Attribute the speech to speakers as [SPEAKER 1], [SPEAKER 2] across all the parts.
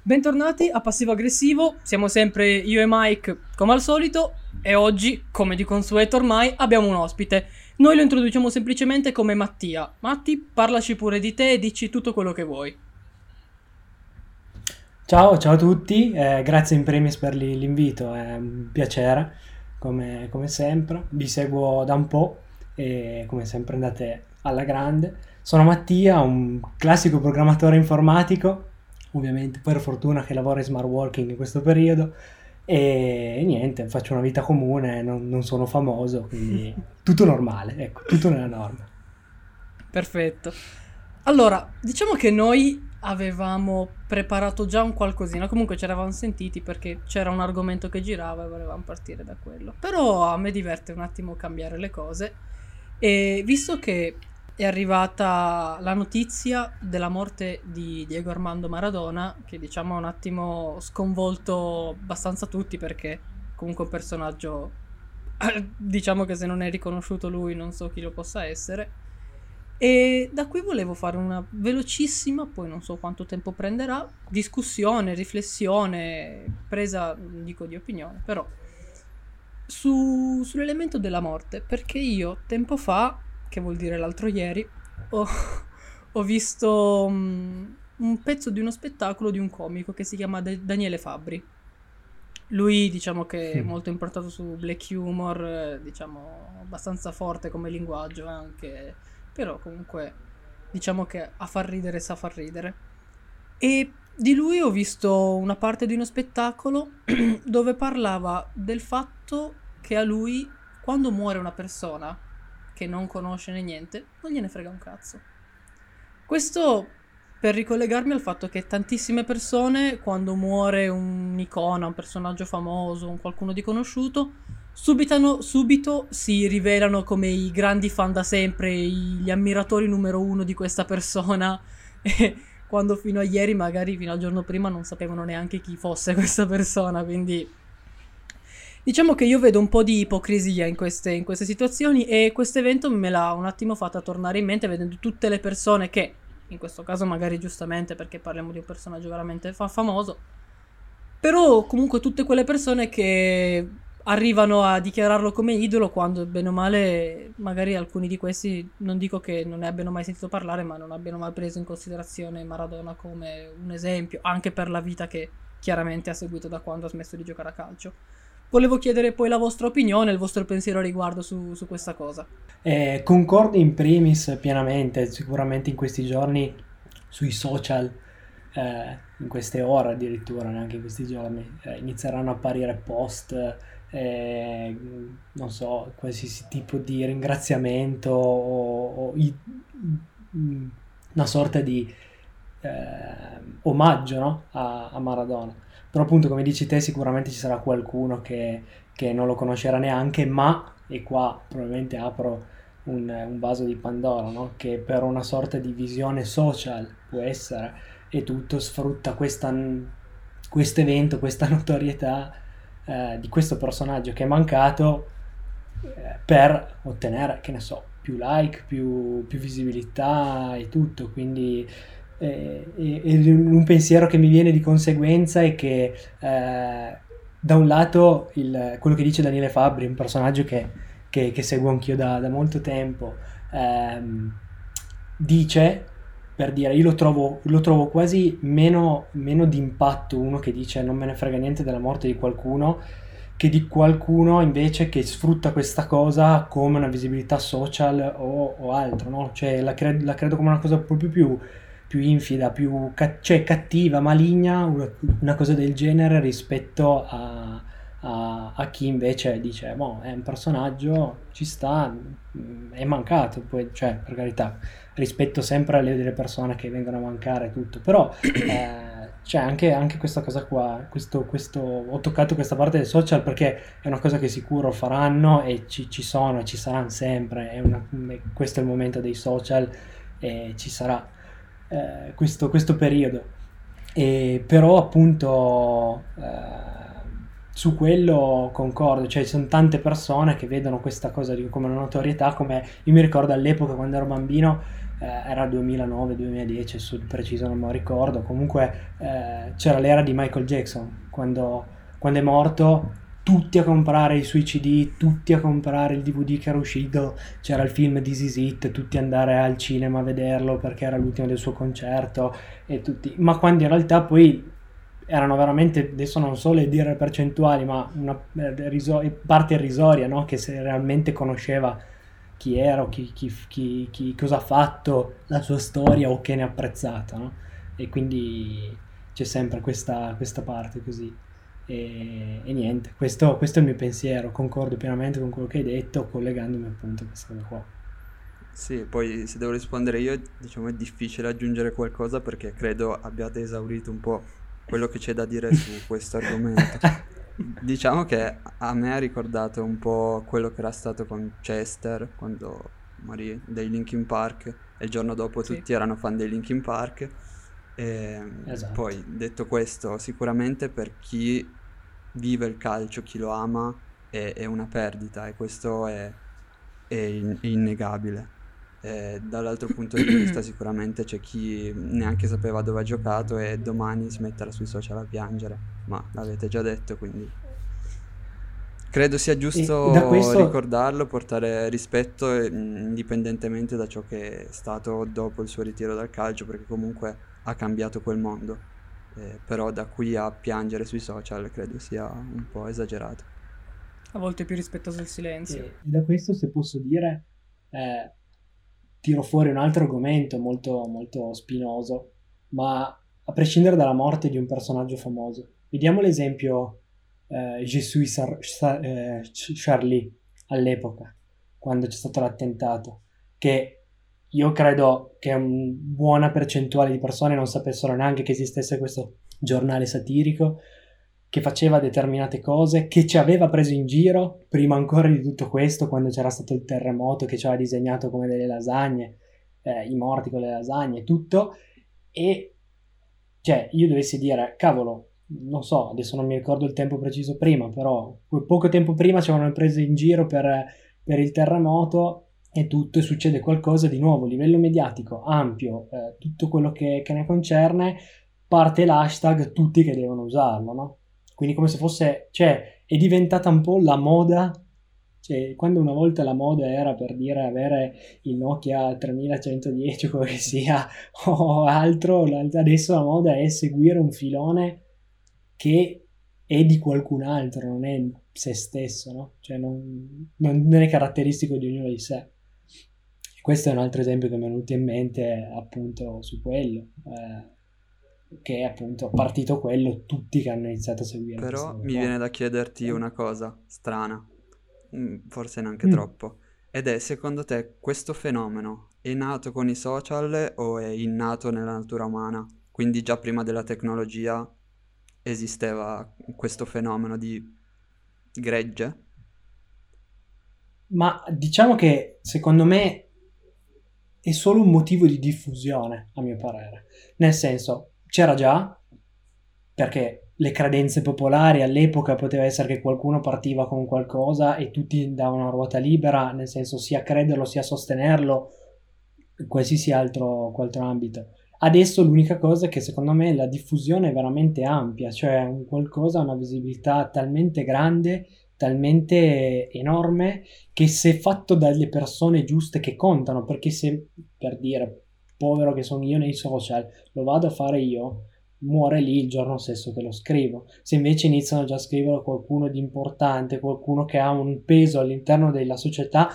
[SPEAKER 1] Bentornati a Passivo Aggressivo, siamo sempre io e Mike come al solito e oggi, come di consueto ormai, abbiamo un ospite. Noi lo introduciamo semplicemente come Mattia. Matti, parlaci pure di te e dici tutto quello che vuoi.
[SPEAKER 2] Ciao, ciao a tutti, eh, grazie in primis per l'invito, è un piacere come, come sempre, vi seguo da un po' e come sempre andate alla grande. Sono Mattia, un classico programmatore informatico ovviamente per fortuna che lavoro in smart working in questo periodo e niente, faccio una vita comune, non, non sono famoso, quindi tutto normale, ecco, tutto nella norma.
[SPEAKER 1] Perfetto. Allora, diciamo che noi avevamo preparato già un qualcosina, comunque ci eravamo sentiti perché c'era un argomento che girava e volevamo partire da quello. Però a me diverte un attimo cambiare le cose e visto che è arrivata la notizia della morte di Diego Armando Maradona, che diciamo ha un attimo sconvolto abbastanza tutti perché comunque un personaggio, diciamo che se non è riconosciuto lui non so chi lo possa essere. E da qui volevo fare una velocissima, poi non so quanto tempo prenderà, discussione, riflessione, presa, dico di opinione, però su, sull'elemento della morte, perché io tempo fa che vuol dire l'altro ieri, ho, ho visto um, un pezzo di uno spettacolo di un comico che si chiama De- Daniele Fabbri. Lui diciamo che è molto importato su black humor, diciamo abbastanza forte come linguaggio anche, però comunque diciamo che a far ridere sa far ridere. E di lui ho visto una parte di uno spettacolo dove parlava del fatto che a lui quando muore una persona che non conosce né niente, non gliene frega un cazzo. Questo per ricollegarmi al fatto che tantissime persone, quando muore un'icona, un personaggio famoso, un qualcuno di conosciuto, subitano, subito si rivelano come i grandi fan da sempre, gli ammiratori numero uno di questa persona. Quando fino a ieri, magari fino al giorno prima, non sapevano neanche chi fosse questa persona. Quindi Diciamo che io vedo un po' di ipocrisia in queste, in queste situazioni e questo evento me l'ha un attimo fatta tornare in mente vedendo tutte le persone che, in questo caso magari giustamente perché parliamo di un personaggio veramente fa- famoso, però comunque tutte quelle persone che arrivano a dichiararlo come idolo quando bene o male magari alcuni di questi non dico che non ne abbiano mai sentito parlare ma non abbiano mai preso in considerazione Maradona come un esempio anche per la vita che chiaramente ha seguito da quando ha smesso di giocare a calcio Volevo chiedere poi la vostra opinione, il vostro pensiero riguardo su, su questa cosa.
[SPEAKER 2] Eh, concordo in primis pienamente, sicuramente in questi giorni sui social, eh, in queste ore addirittura, neanche in questi giorni, eh, inizieranno a apparire post, eh, non so, qualsiasi tipo di ringraziamento o, o i, una sorta di eh, omaggio no? a, a Maradona però appunto come dici te sicuramente ci sarà qualcuno che, che non lo conoscerà neanche, ma, e qua probabilmente apro un, un vaso di Pandora, no? che per una sorta di visione social può essere, e tutto sfrutta questo evento, questa notorietà eh, di questo personaggio che è mancato eh, per ottenere, che ne so, più like, più, più visibilità e tutto, quindi e, e, un pensiero che mi viene di conseguenza è che eh, da un lato il, quello che dice Daniele Fabbri, un personaggio che, che, che seguo anch'io da, da molto tempo, ehm, dice, per dire, io lo trovo, lo trovo quasi meno, meno di impatto uno che dice non me ne frega niente della morte di qualcuno, che di qualcuno invece che sfrutta questa cosa come una visibilità social o, o altro, no? Cioè la, cre- la credo come una cosa proprio più più infida, più ca- cioè cattiva, maligna, una, cosa del genere rispetto a, a, a chi invece dice, boh, è un personaggio, ci sta, è mancato, poi, cioè, per carità, rispetto sempre alle delle persone che vengono a mancare tutto, però... Eh, c'è anche, anche, questa cosa qua, questo, questo, ho toccato questa parte del social perché è una cosa che sicuro faranno e ci, ci sono e ci saranno sempre, una, questo è il momento dei social e ci sarà eh, questo, questo, periodo. E, però appunto eh, su quello concordo, cioè ci sono tante persone che vedono questa cosa come una notorietà, come io mi ricordo all'epoca quando ero bambino, eh, era 2009-2010, sul preciso non me lo ricordo, comunque eh, c'era l'era di Michael Jackson, quando, quando è morto tutti a comprare i suoi CD, tutti a comprare il DVD che era uscito, c'era il film This Is It, tutti andare al cinema a vederlo perché era l'ultimo del suo concerto e tutti, ma quando in realtà poi erano veramente, adesso non so le dire percentuali, ma una eh, parte irrisoria, no? che se realmente conosceva chi era, chi, chi, chi, chi, cosa ha fatto, la sua storia o che ne ha apprezzato, no? E quindi c'è sempre questa, questa parte così. E, e niente, questo, questo, è il mio pensiero, concordo pienamente con quello che hai detto, collegandomi appunto a questa cosa qua.
[SPEAKER 3] Sì, poi se devo rispondere io, diciamo è difficile aggiungere qualcosa perché credo abbiate esaurito un po' quello che c'è da dire su questo argomento. Diciamo che a me ha ricordato un po' quello che era stato con Chester quando morì dei Linkin Park e il giorno dopo sì. tutti erano fan dei Linkin Park. E esatto. Poi detto questo, sicuramente per chi vive il calcio, chi lo ama, è, è una perdita e questo è, è innegabile. Eh, dall'altro punto di vista sicuramente c'è chi neanche sapeva dove ha giocato e domani si metterà sui social a piangere, ma l'avete già detto quindi credo sia giusto questo... ricordarlo, portare rispetto indipendentemente da ciò che è stato dopo il suo ritiro dal calcio perché comunque ha cambiato quel mondo, eh, però da qui a piangere sui social credo sia un po' esagerato.
[SPEAKER 1] A volte è più rispettoso il silenzio.
[SPEAKER 2] E da questo se posso dire... Eh tiro fuori un altro argomento molto, molto spinoso, ma a prescindere dalla morte di un personaggio famoso. Vediamo l'esempio eh, Je suis Sar- Sar- eh, Charlie all'epoca, quando c'è stato l'attentato, che io credo che una buona percentuale di persone non sapessero neanche che esistesse questo giornale satirico, che faceva determinate cose, che ci aveva preso in giro prima ancora di tutto questo, quando c'era stato il terremoto che ci aveva disegnato come delle lasagne, eh, i morti con le lasagne, tutto, e cioè io dovessi dire, cavolo, non so, adesso non mi ricordo il tempo preciso prima, però poco tempo prima ci avevano preso in giro per, per il terremoto e tutto, e succede qualcosa di nuovo, a livello mediatico, ampio, eh, tutto quello che, che ne concerne, parte l'hashtag tutti che devono usarlo, no? Quindi come se fosse, cioè, è diventata un po' la moda, cioè, quando una volta la moda era per dire avere il Nokia 3110 o quello che sia, o altro, adesso la moda è seguire un filone che è di qualcun altro, non è se stesso, no? Cioè, non, non è caratteristico di ognuno di sé. Questo è un altro esempio che mi è venuto in mente appunto su quello. Eh, che è appunto partito quello, tutti che hanno iniziato a seguire.
[SPEAKER 3] Però mi viene da chiederti una cosa strana, mm, forse neanche mm. troppo, ed è secondo te questo fenomeno è nato con i social o è innato nella natura umana? Quindi già prima della tecnologia esisteva questo fenomeno di gregge?
[SPEAKER 2] Ma diciamo che secondo me è solo un motivo di diffusione, a mio parere. Nel senso, c'era già, perché le credenze popolari all'epoca poteva essere che qualcuno partiva con qualcosa e tutti davano una ruota libera, nel senso sia crederlo sia sostenerlo, in qualsiasi altro, altro ambito. Adesso l'unica cosa è che secondo me la diffusione è veramente ampia, cioè un qualcosa ha una visibilità talmente grande, talmente enorme, che se fatto dalle persone giuste che contano, perché se, per dire, povero che sono io nei social, lo vado a fare io, muore lì il giorno stesso che lo scrivo. Se invece iniziano già a scrivere qualcuno di importante, qualcuno che ha un peso all'interno della società,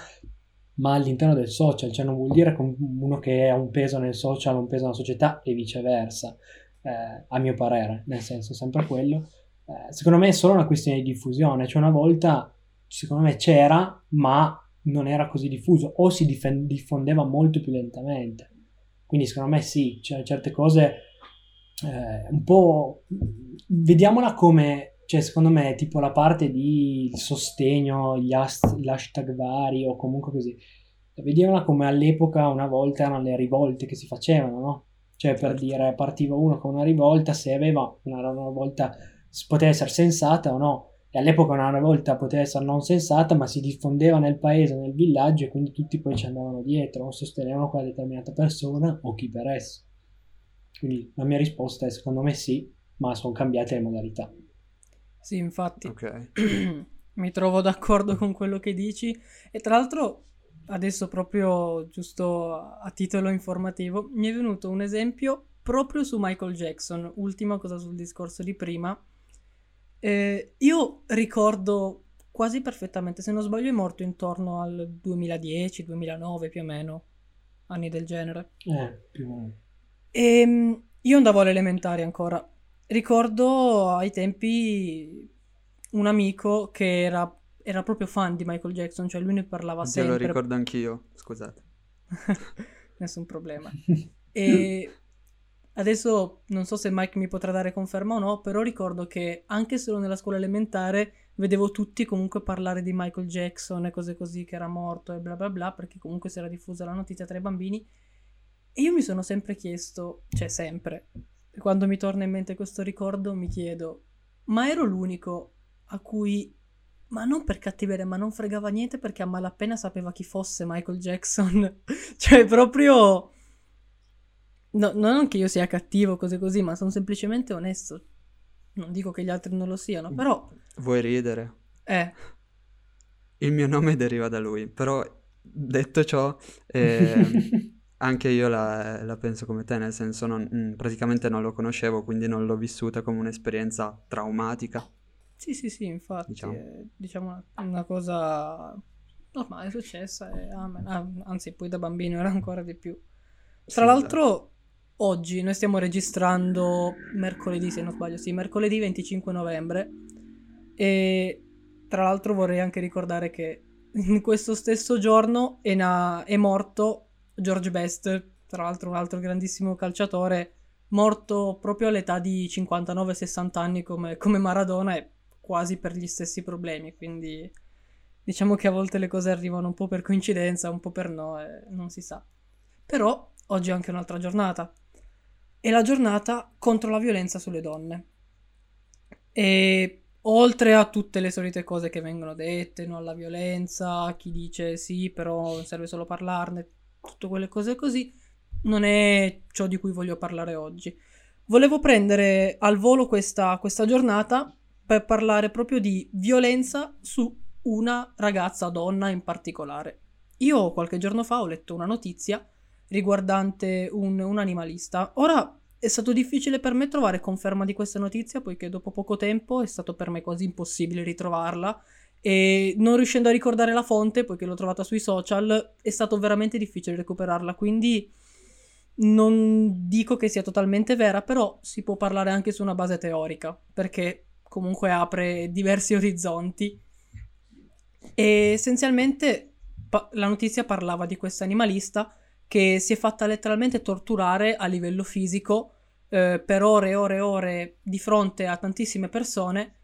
[SPEAKER 2] ma all'interno del social, cioè non vuol dire che uno che ha un peso nel social ha un peso nella società e viceversa, eh, a mio parere, nel senso sempre quello. Eh, secondo me è solo una questione di diffusione, cioè una volta secondo me c'era, ma non era così diffuso o si diffondeva molto più lentamente. Quindi secondo me sì, cioè, certe cose eh, un po'... Vediamola come, cioè secondo me tipo la parte di sostegno, gli, hast- gli hashtag vari o comunque così. Vediamola come all'epoca una volta erano le rivolte che si facevano, no? Cioè per certo. dire partiva uno con una rivolta, se aveva una, una rivolta poteva essere sensata o no. e all'epoca una volta poteva essere non sensata, ma si diffondeva nel paese, nel villaggio, e quindi tutti poi ci andavano dietro, o sostenevano quella determinata persona o chi per esso. Quindi la mia risposta è secondo me sì, ma sono cambiate le modalità.
[SPEAKER 1] Sì, infatti.
[SPEAKER 3] Ok.
[SPEAKER 1] Mi trovo d'accordo con quello che dici. E tra l'altro, adesso proprio giusto a titolo informativo, mi è venuto un esempio proprio su Michael Jackson. Ultima cosa sul discorso di prima. Eh, io ricordo quasi perfettamente, se non sbaglio è morto intorno al 2010-2009 più o meno, anni del genere.
[SPEAKER 2] Eh, più o meno.
[SPEAKER 1] E Ehm, io andavo alle elementari ancora. Ricordo ai tempi un amico che era, era proprio fan di Michael Jackson, cioè lui ne parlava
[SPEAKER 3] Te lo
[SPEAKER 1] sempre.
[SPEAKER 3] ricordo anch'io, scusate.
[SPEAKER 1] Nessun problema. E adesso non so se Mike mi potrà dare conferma o no, però ricordo che anche solo nella scuola elementare vedevo tutti comunque parlare di Michael Jackson e cose così, che era morto e bla bla bla, perché comunque si era diffusa la notizia tra i bambini. E io mi sono sempre chiesto, cioè sempre, quando mi torna in mente questo ricordo, mi chiedo, ma ero l'unico a cui, ma non per cattiveria, ma non fregava niente perché a malapena sapeva chi fosse Michael Jackson? cioè proprio... No, non che io sia cattivo, cose così, ma sono semplicemente onesto. Non dico che gli altri non lo siano, però...
[SPEAKER 3] Vuoi ridere?
[SPEAKER 1] Eh,
[SPEAKER 3] Il mio nome deriva da lui, però detto ciò, eh, anche io la, la penso come te, nel senso non- mm, praticamente non lo conoscevo, quindi non l'ho vissuta come un'esperienza traumatica.
[SPEAKER 1] Sì, sì, sì, infatti,
[SPEAKER 3] Diciamo.
[SPEAKER 1] è diciamo una, cosa normale, è successa, e. Ah, anzi, poi da bambino era ancora di più.
[SPEAKER 3] Sì,
[SPEAKER 1] Tra l'altro, oggi noi stiamo registrando mercoledì, se non sbaglio, sì, mercoledì 25 novembre, e tra l'altro vorrei anche ricordare che in questo stesso giorno è, na- è morto George Best, tra l'altro un altro grandissimo calciatore, morto proprio all'età di 59-60 anni come, come Maradona e quasi per gli stessi problemi, quindi diciamo che a volte le cose arrivano un po' per coincidenza, un po' per no, e non si sa. Però oggi è anche un'altra giornata, è la giornata contro la violenza sulle donne. E oltre a tutte le solite cose che vengono dette, no alla violenza, chi dice sì, però serve solo parlarne, tutte quelle cose così, non è ciò di cui voglio parlare oggi. Volevo prendere al volo questa, questa giornata per parlare proprio di violenza su una ragazza donna in particolare. Io qualche giorno fa ho letto una notizia riguardante un, un animalista. Ora è stato difficile per me trovare conferma di questa notizia, poiché dopo poco tempo è stato per me quasi impossibile ritrovarla. E non riuscendo a ricordare la fonte, poiché l'ho trovata sui social, è stato veramente difficile recuperarla. Quindi non dico che sia totalmente vera, però si può parlare anche su una base teorica, perché comunque apre diversi orizzonti. E essenzialmente pa- la notizia parlava di questa animalista che si è fatta letteralmente torturare a livello fisico eh, per ore e ore e ore di fronte a tantissime persone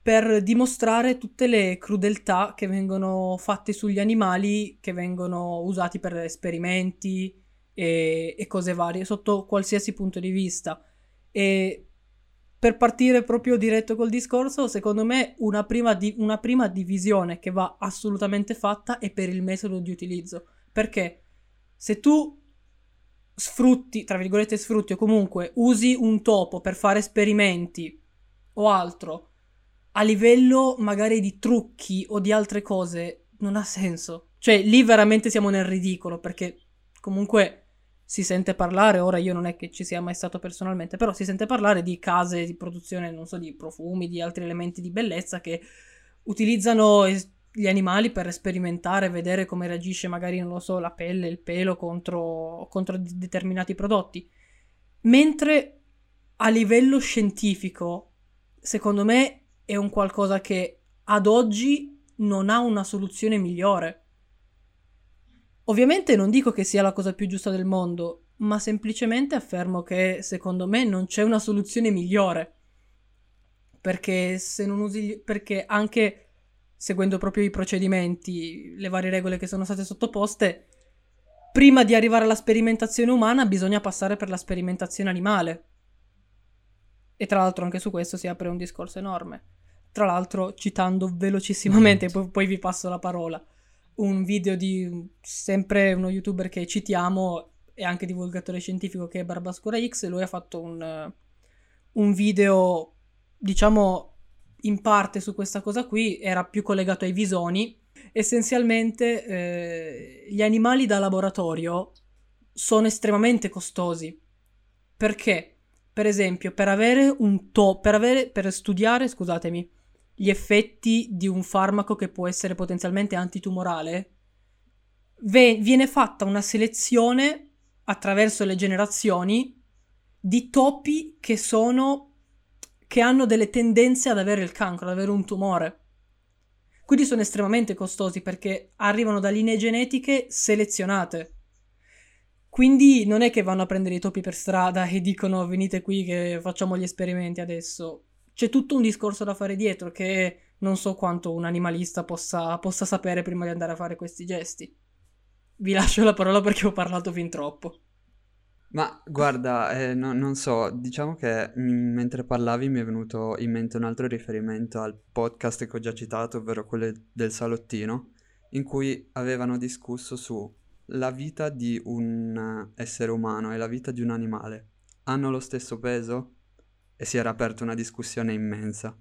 [SPEAKER 1] per dimostrare tutte le crudeltà che vengono fatte sugli animali che vengono usati per esperimenti e, e cose varie sotto qualsiasi punto di vista. E per partire proprio diretto col discorso, secondo me una prima, di- una prima divisione che va assolutamente fatta è per il metodo di utilizzo. Perché se tu sfrutti, tra virgolette sfrutti o comunque usi un topo per fare esperimenti o altro a livello magari di trucchi o di altre cose, non ha senso. Cioè, lì veramente siamo nel ridicolo perché comunque si sente parlare, ora io non è che ci sia mai stato personalmente, però si sente parlare di case di produzione, non so, di profumi, di altri elementi di bellezza che utilizzano es- gli animali per sperimentare, vedere come reagisce magari, non lo so, la pelle, il pelo contro, contro determinati prodotti. Mentre a livello scientifico, secondo me, è un qualcosa che ad oggi non ha una soluzione migliore. Ovviamente non dico che sia la cosa più giusta del mondo, ma semplicemente affermo che secondo me non c'è una soluzione migliore. Perché se non usi perché anche seguendo proprio i procedimenti, le varie regole che sono state sottoposte, prima di arrivare alla sperimentazione umana bisogna passare per la sperimentazione animale. E tra l'altro anche su questo si apre un discorso enorme. tra l'altro citando velocissimamente, poi, poi vi passo la parola, un video di sempre uno youtuber che citiamo e anche divulgatore scientifico che è Barbascura X, lui ha fatto un, un video, diciamo, in parte su questa cosa qui, era più collegato ai visoni. Essenzialmente eh, gli animali da laboratorio sono estremamente costosi. Perché? Per esempio, per avere un to- per, avere, per studiare, scusatemi, gli effetti di un farmaco che può essere potenzialmente antitumorale, ve- viene fatta una selezione attraverso le generazioni di topi che sono che hanno delle tendenze ad avere il cancro, ad avere un tumore. Quindi sono estremamente costosi perché arrivano da linee genetiche selezionate. Quindi non è che vanno a prendere i topi per strada e dicono venite qui che facciamo gli esperimenti adesso. C'è tutto un discorso da fare dietro che non so quanto un animalista possa, possa sapere prima di andare a fare questi gesti. Vi lascio la parola perché ho parlato fin troppo.
[SPEAKER 3] Ma guarda, eh, no- non so, diciamo che mm, mentre parlavi mi è venuto in mente un altro riferimento al podcast che ho già citato, ovvero quello del salottino, in cui avevano discusso su la vita di un essere umano e la vita di un animale hanno lo stesso peso? E si era aperta una discussione immensa.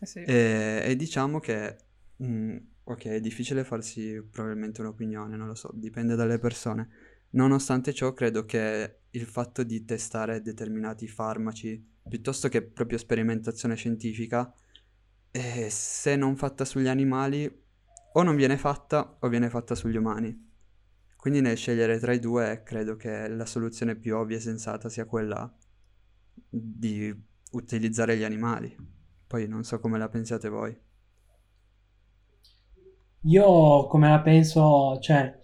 [SPEAKER 1] Eh sì.
[SPEAKER 3] E, e diciamo che, mm, ok, è difficile farsi probabilmente un'opinione, non lo so, dipende dalle persone. Nonostante ciò, credo che il fatto di testare determinati farmaci, piuttosto che proprio sperimentazione scientifica, eh, se non fatta sugli animali, o non viene fatta o viene fatta sugli umani. Quindi nel scegliere tra i due credo che la soluzione più ovvia e sensata sia quella di utilizzare gli animali. Poi non so come la pensiate voi.
[SPEAKER 2] Io come la penso, cioè,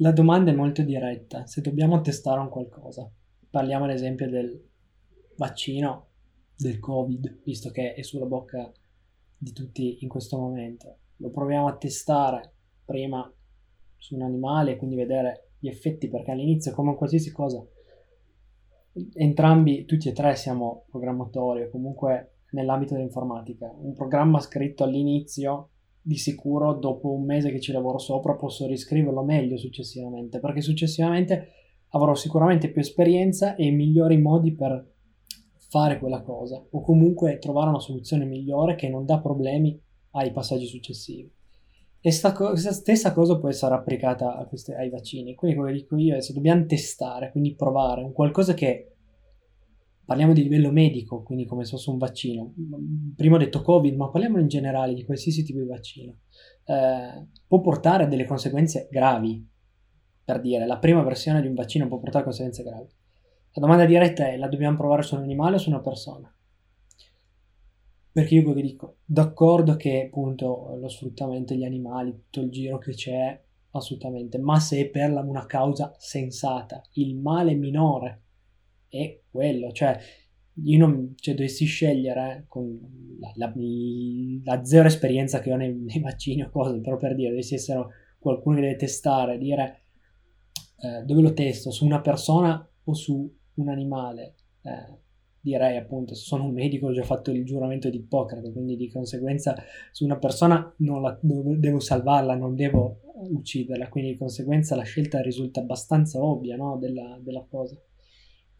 [SPEAKER 2] la domanda è molto diretta. Se dobbiamo testare un qualcosa, parliamo ad esempio del vaccino del Covid, visto che è sulla bocca di tutti in questo momento. Lo proviamo a testare prima su un animale, quindi vedere gli effetti, perché all'inizio, come qualsiasi cosa, entrambi, tutti e tre siamo programmatori o comunque nell'ambito dell'informatica. Un programma scritto all'inizio, di sicuro dopo un mese che ci lavoro sopra posso riscriverlo meglio successivamente, perché successivamente avrò sicuramente più esperienza e migliori modi per fare quella cosa o comunque trovare una soluzione migliore che non dà problemi ai passaggi successivi. E sta co- stessa cosa può essere applicata queste, ai vaccini. Quindi che dico io è se dobbiamo testare, quindi provare un qualcosa che parliamo di livello medico, quindi come se fosse un vaccino. Prima ho detto Covid, ma parliamo in generale di qualsiasi tipo di vaccino. Eh, può portare a delle conseguenze gravi. Per dire, la prima versione di un vaccino può portare a conseguenze gravi. La domanda diretta è: la dobbiamo provare su un animale o su una persona? Perché io che dico, d'accordo che appunto lo sfruttamento degli animali, tutto il giro che c'è, assolutamente, ma se è per una causa sensata, il male minore è quello, cioè io non, cioè, dovessi scegliere con la, la- la zero esperienza che ho nei, nei vaccini o cose, però per dire, dovessi essere qualcuno che deve testare, dire eh, dove lo testo, su una persona o su un animale, eh, direi appunto, se sono un medico ho già fatto il giuramento di Ippocrate, quindi di conseguenza su una persona non la, devo salvarla, non devo ucciderla, quindi di conseguenza la scelta risulta abbastanza ovvia no, della, della cosa.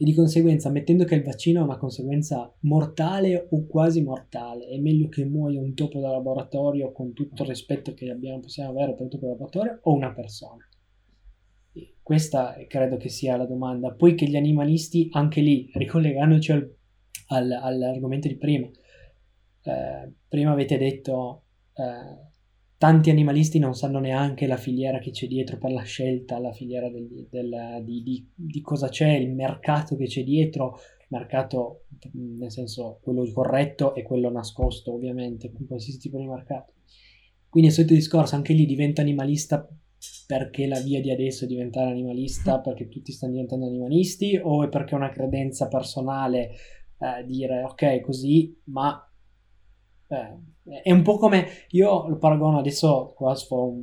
[SPEAKER 2] E di conseguenza, mettendo che il vaccino ha una conseguenza mortale o quasi mortale, è meglio che muoia un topo da laboratorio con tutto il rispetto che abbiamo, possiamo avere per il topo da laboratorio o una persona? Questa credo che sia la domanda. Poi che gli animalisti, anche lì, ricollegandoci al- al- all'argomento di prima, eh, prima avete detto eh, tanti animalisti non sanno neanche la filiera che c'è dietro per la scelta, la filiera del- del- di, di- di cosa c'è, il mercato che c'è dietro, mercato nel senso quello corretto e quello nascosto ovviamente, con qualsiasi tipo di mercato. Quindi è il solito discorso, anche lì diventa animalista perché la via di adesso è diventare animalista, perché tutti stanno diventando animalisti, o è perché è una credenza personale eh, dire ok così, ma eh, è un po' come io lo paragono adesso qua sforo un,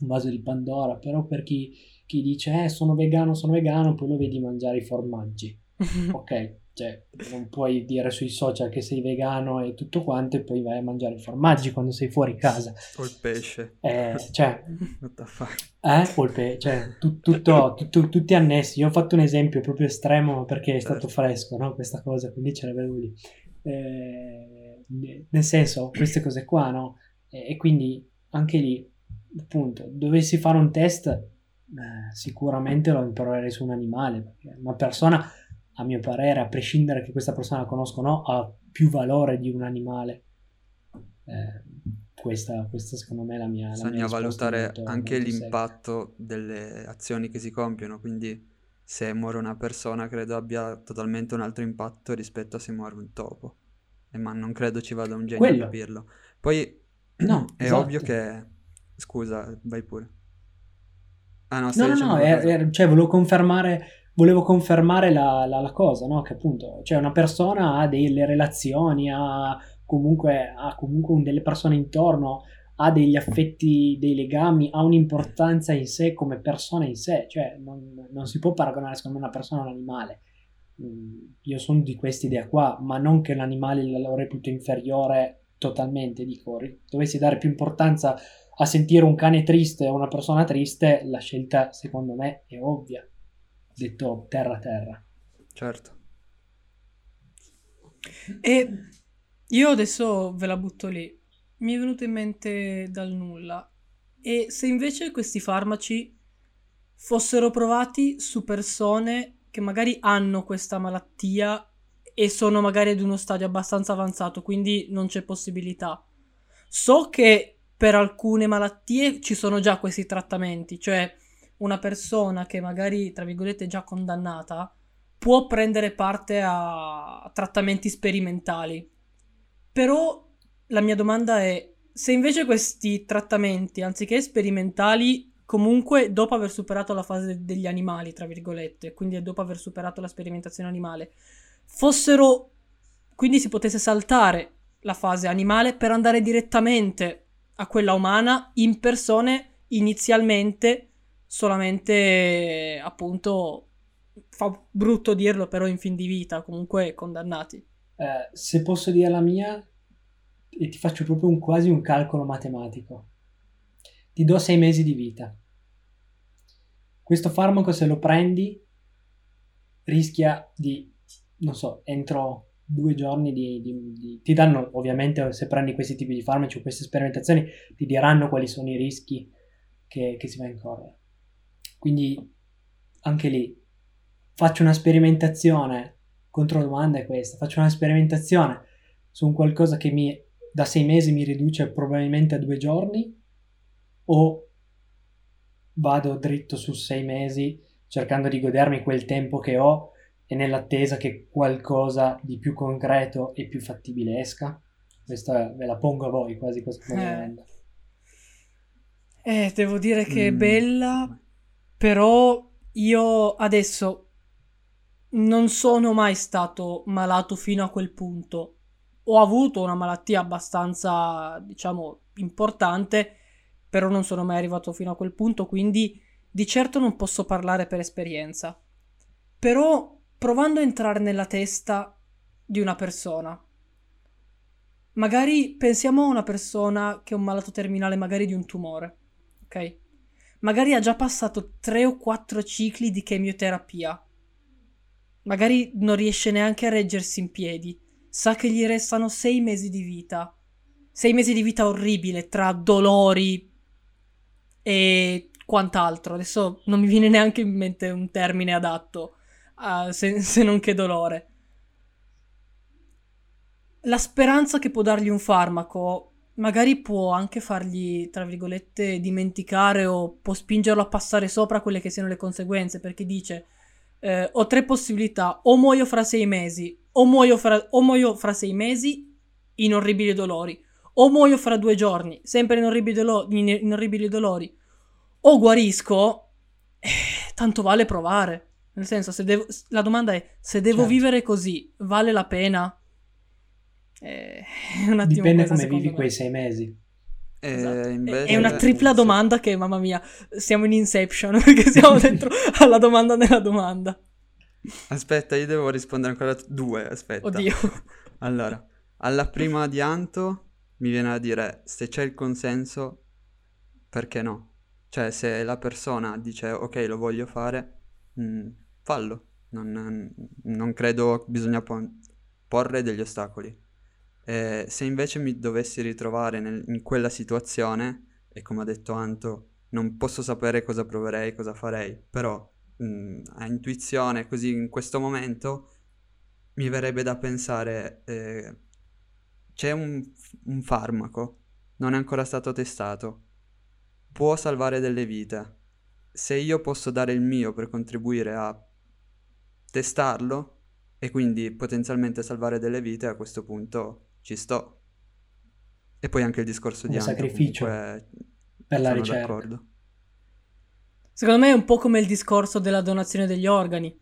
[SPEAKER 2] un vaso di Pandora, però per chi, chi dice eh, sono vegano, sono vegano, poi lo vedi mangiare i formaggi. ok, cioè non puoi dire sui social che sei vegano e tutto quanto e poi vai a mangiare i formaggi quando sei fuori casa.
[SPEAKER 3] O il pesce.
[SPEAKER 2] Eh, cioè,
[SPEAKER 3] What the fuck?
[SPEAKER 2] eh, o il pe- cioè, tu- tutto, tutto- tutti annessi. Io ho fatto un esempio proprio estremo perché è stato
[SPEAKER 3] Certo.
[SPEAKER 2] fresco, no? Questa cosa, quindi ce l'avevo lì. Eh, nel senso, queste cose qua, no? E, e quindi anche lì, appunto, dovessi fare un test, eh, sicuramente lo imparerei su un animale, perché una persona, a mio parere, a prescindere che questa persona la conosco o no, ha più valore di un animale. Eh, questa, questa secondo me è la mia...
[SPEAKER 3] Bisogna valutare
[SPEAKER 2] molto-
[SPEAKER 3] anche
[SPEAKER 2] molto secca.
[SPEAKER 3] l'impatto delle azioni che si compiono, quindi se muore una persona credo abbia totalmente un altro impatto rispetto a se muore un topo. E ma non credo ci vada un genio
[SPEAKER 2] Quello.
[SPEAKER 3] a capirlo. Poi
[SPEAKER 2] No,
[SPEAKER 3] è
[SPEAKER 2] esatto.
[SPEAKER 3] ovvio che... Scusa, vai pure. Ah no,
[SPEAKER 2] No,
[SPEAKER 3] stai
[SPEAKER 2] no, no,
[SPEAKER 3] cosa.
[SPEAKER 2] è- cioè volevo confermare, volevo confermare la, la- la cosa, no? Che appunto, cioè una persona ha delle relazioni, ha comunque, ha comunque un- delle persone intorno, ha degli affetti, dei legami, ha un'importanza in sé come persona in sé, cioè non, non si può paragonare secondo me una persona a un animale. Mm, Io sono di questa idea qua, ma non che l'animale lo reputo inferiore totalmente, dico, dovessi dare più importanza a sentire un cane triste o una persona triste, la scelta secondo me è ovvia, detto terra terra.
[SPEAKER 3] Certo.
[SPEAKER 1] E io adesso ve la butto lì. Mi è venuto in mente dal nulla. E se invece questi farmaci fossero provati su persone che magari hanno questa malattia e sono magari ad uno stadio abbastanza avanzato, quindi non c'è possibilità. So che per alcune malattie ci sono già questi trattamenti, cioè una persona che magari, tra virgolette, è già condannata può prendere parte a trattamenti sperimentali. Però la mia domanda è, se invece questi trattamenti, anziché sperimentali, comunque dopo aver superato la fase degli animali, tra virgolette, quindi dopo aver superato la sperimentazione animale, fossero, quindi si potesse saltare la fase animale per andare direttamente a quella umana in persone inizialmente solamente appunto fa brutto dirlo però in fin di vita comunque condannati.
[SPEAKER 2] Eh, se posso dire la mia, e ti faccio proprio un, quasi un calcolo matematico, ti do sei mesi di vita. Questo farmaco se lo prendi rischia di, non so, entro due giorni di, di- di- ti danno ovviamente se prendi questi tipi di farmaci o queste sperimentazioni ti diranno quali sono i rischi che, che si va a incorrere quindi anche lì faccio una sperimentazione controdomanda è questa faccio una sperimentazione su un qualcosa che mi da sei mesi mi riduce probabilmente a due giorni o vado dritto su sei mesi cercando di godermi quel tempo che ho e nell'attesa che qualcosa di più concreto e più fattibile esca? Questa ve la pongo a voi quasi questa
[SPEAKER 1] Eh.
[SPEAKER 2] domanda.
[SPEAKER 1] eh devo dire che è
[SPEAKER 3] Mm.
[SPEAKER 1] bella però io adesso non sono mai stato malato fino a quel punto ho avuto una malattia abbastanza diciamo importante però non sono mai arrivato fino a quel punto quindi di certo non posso parlare per esperienza. Però provando a entrare nella testa di una persona magari pensiamo a una persona che è un malato terminale magari di un tumore ok? Magari ha già passato tre o quattro cicli di chemioterapia. Magari non riesce neanche a reggersi in piedi. Sa che gli restano sei mesi di vita. Sei mesi di vita orribile tra dolori e quant'altro. Adesso non mi viene neanche in mente un termine adatto a- se, se non che dolore. La speranza che può dargli un farmaco magari può anche fargli, tra virgolette, dimenticare o può spingerlo a passare sopra quelle che siano le conseguenze, perché dice eh, ho tre possibilità, o muoio fra sei mesi, o muoio fra, o muoio fra sei mesi in orribili dolori, o muoio fra due giorni, sempre in orribili, dolo- in- in orribili dolori, o guarisco, eh, tanto vale provare. Nel senso, se devo- la domanda è, se devo
[SPEAKER 2] Certo.
[SPEAKER 1] vivere così, vale la pena? Eh, un attimo
[SPEAKER 2] Dipende
[SPEAKER 1] questa,
[SPEAKER 2] come vivi
[SPEAKER 1] me.
[SPEAKER 2] quei sei mesi.
[SPEAKER 3] E
[SPEAKER 1] Esatto.
[SPEAKER 3] invece...
[SPEAKER 1] È una tripla
[SPEAKER 3] sì.
[SPEAKER 1] domanda che, mamma mia, siamo in Inception, perché siamo dentro alla domanda nella domanda.
[SPEAKER 3] Aspetta, io devo rispondere ancora a due, aspetta.
[SPEAKER 1] Oddio.
[SPEAKER 3] Allora, alla prima di Anto mi viene a dire se c'è il consenso, perché no? Cioè, se la persona dice ok, lo voglio fare, mh, fallo. Non, non credo bisogna porre degli ostacoli. E se invece mi dovessi ritrovare nel- in quella situazione, e come ha detto Anto, non posso sapere cosa proverei, cosa farei, però mh, a intuizione, così in questo momento, mi verrebbe da pensare, eh, c'è un, un farmaco, non è ancora stato testato, può salvare delle vite. Se io posso dare il mio per contribuire a testarlo e quindi potenzialmente salvare delle vite, a questo punto ci sto. E poi anche il discorso di
[SPEAKER 2] Un sacrificio
[SPEAKER 3] comunque,
[SPEAKER 2] per la ricerca.
[SPEAKER 3] d'accordo.
[SPEAKER 1] Secondo me è un po' come il discorso della donazione degli organi.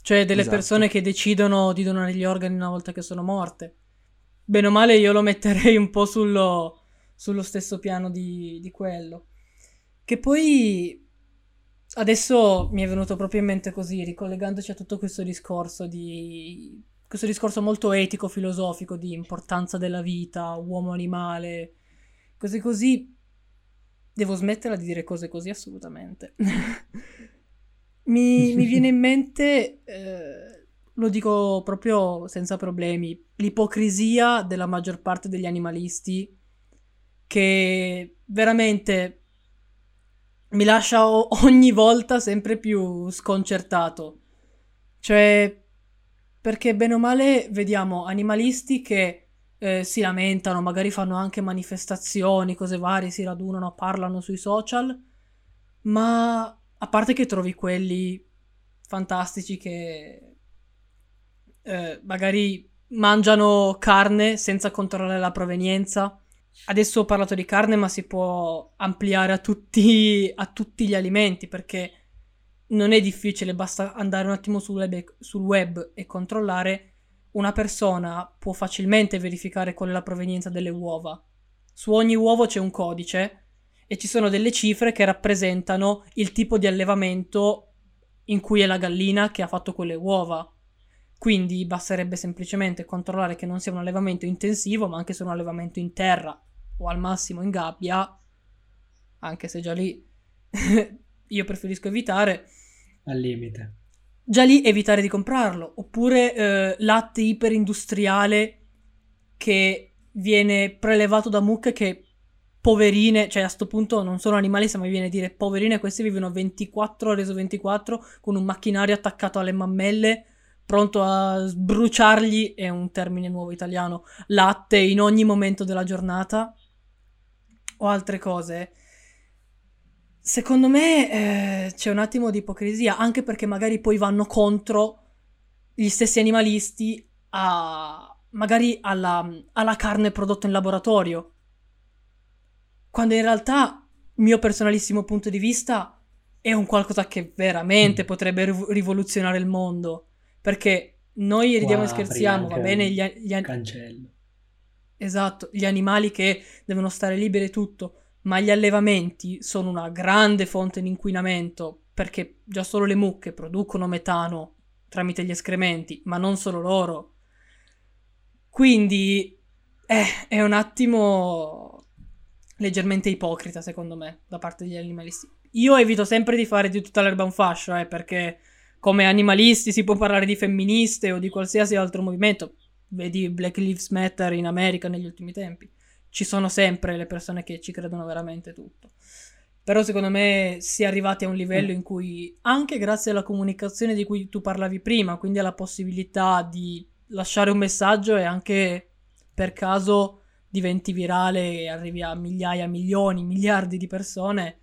[SPEAKER 1] Cioè delle
[SPEAKER 3] Esatto.
[SPEAKER 1] persone che decidono di donare gli organi una volta che sono morte. Bene o male io lo metterei un po' sullo, sullo stesso piano di, di quello. Che poi adesso mi è venuto proprio in mente così, ricollegandoci a tutto questo discorso di... questo discorso molto etico, filosofico di importanza della vita, uomo-animale, cose così. Devo smetterla di dire cose così assolutamente. mi, mi viene in mente, eh, lo dico proprio senza problemi, l'ipocrisia della maggior parte degli animalisti che veramente mi lascia ogni volta sempre più sconcertato. Cioè, perché bene o male vediamo animalisti che eh, si lamentano, magari fanno anche manifestazioni, cose varie, si radunano, parlano sui social, ma a parte che trovi quelli fantastici che eh, magari mangiano carne senza controllare la provenienza. Adesso ho parlato di carne, ma si può ampliare a tutti, a tutti gli alimenti perché non è difficile, basta andare un attimo sul web, sul web e controllare. Una persona può facilmente verificare qual è la provenienza delle uova. Su ogni uovo c'è un codice e ci sono delle cifre che rappresentano il tipo di allevamento in cui è la gallina che ha fatto quelle uova. Quindi basterebbe semplicemente controllare che non sia un allevamento intensivo, ma anche se un allevamento in terra o al massimo in gabbia, anche se già lì io preferisco evitare,
[SPEAKER 2] Al limite.
[SPEAKER 1] già lì evitare di comprarlo. Oppure eh, latte iperindustriale che viene prelevato da mucche che poverine, cioè a sto punto non sono animalisti, ma mi viene a dire poverine, queste vivono 24 ore su 24 con un macchinario attaccato alle mammelle, pronto a sbruciargli, è un termine nuovo italiano, latte in ogni momento della giornata o altre cose. Secondo me eh, c'è un attimo di ipocrisia, anche perché magari poi vanno contro gli stessi animalisti a magari alla, alla carne prodotta in laboratorio. Quando in realtà, mio personalissimo punto di vista, è un qualcosa che veramente
[SPEAKER 2] Mm.
[SPEAKER 1] potrebbe riv- rivoluzionare il mondo. Perché noi ridiamo e scherziamo, va bene, gli, gli an-
[SPEAKER 2] Cancello.
[SPEAKER 1] Esatto, gli animali che devono stare liberi e tutto, ma gli allevamenti sono una grande fonte di inquinamento perché già solo le mucche producono metano tramite gli escrementi, ma non solo loro. Quindi eh, è un attimo leggermente ipocrita, secondo me, da parte degli animalisti. Io evito sempre di fare di tutta l'erba un fascio, eh, perché come animalisti si può parlare di femministe o di qualsiasi altro movimento. Vedi Black Lives Matter in America negli ultimi tempi. Ci sono sempre le persone che ci credono veramente tutto. Però secondo me si è arrivati a un livello in cui, anche grazie alla comunicazione di cui tu parlavi prima, quindi alla possibilità di lasciare un messaggio e anche per caso diventi virale e arrivi a migliaia, milioni, miliardi di persone,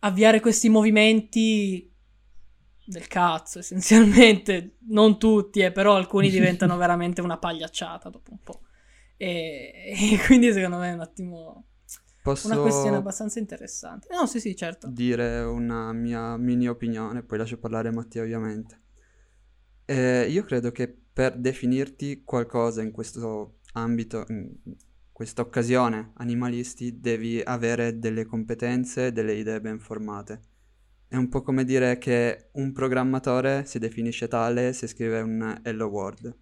[SPEAKER 1] avviare questi movimenti del cazzo, essenzialmente, non tutti, eh, però alcuni diventano veramente una pagliacciata dopo un po'. E, e quindi secondo me è un attimo
[SPEAKER 3] Posso
[SPEAKER 1] una questione abbastanza interessante. No, sì, sì, certo.
[SPEAKER 3] dire una mia mini opinione, poi lascio parlare Mattia ovviamente. Eh, io credo che per definirti qualcosa in questo ambito, in questa occasione, animalisti, devi avere delle competenze, delle idee ben formate. È un po' come dire che un programmatore si definisce tale se scrive un Hello World.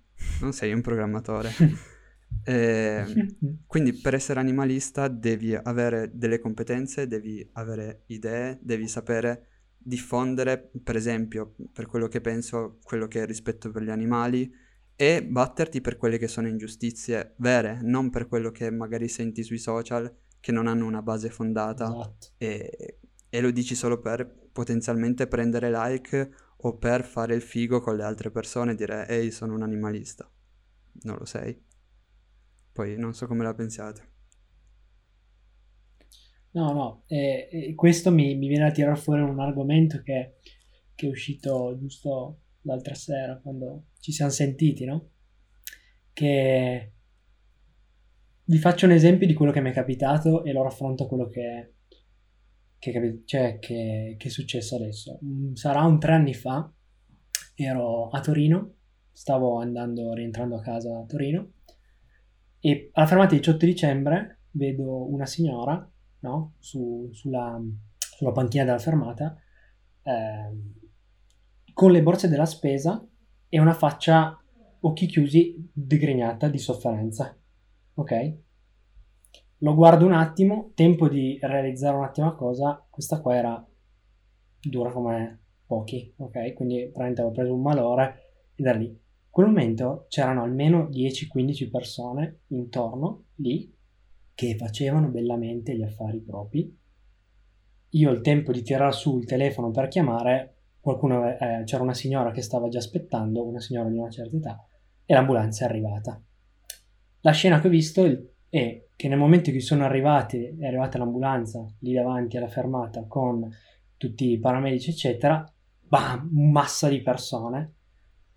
[SPEAKER 3] Non sei un programmatore. e, quindi per essere animalista devi avere delle competenze, devi avere idee, devi sapere diffondere, per esempio, per quello che penso, quello che è rispetto per gli animali e batterti per quelle che sono ingiustizie vere, non per quello che magari senti sui social che non hanno una base fondata
[SPEAKER 2] Esatto.
[SPEAKER 3] e, e lo dici solo per potenzialmente prendere like o per fare il figo con le altre persone e dire ehi sono un animalista. Non lo sei. Poi non so come la pensiate.
[SPEAKER 2] No, no, e, e questo mi, mi viene a tirare fuori un argomento che, che è uscito giusto l'altra sera quando ci siamo sentiti, no? Che vi faccio un esempio di quello che mi è capitato e lo raffronto a quello che, che, cioè, che- che è successo adesso. Mm, Sarà un tre anni fa, ero a Torino, stavo andando, rientrando a casa a Torino e alla fermata del 18 dicembre vedo una signora, no? Su- sulla, sulla panchina della fermata, ehm, con le borse della spesa e una faccia occhi chiusi, digrignata di sofferenza. Ok? Lo guardo un attimo, tempo di realizzare un attimo la cosa. Questa qua era dura come pochi, ok? Quindi praticamente avevo preso un malore e da lì. In quel momento c'erano almeno 10-15 persone intorno lì che facevano bellamente gli affari propri. Io il tempo di tirare su il telefono per chiamare, qualcuno, eh, c'era una signora che stava già aspettando, una signora di una certa età, e l'ambulanza è arrivata. La scena che ho visto è che nel momento in cui sono arrivati, è arrivata l'ambulanza lì davanti alla fermata con tutti i paramedici, eccetera, bam, massa di persone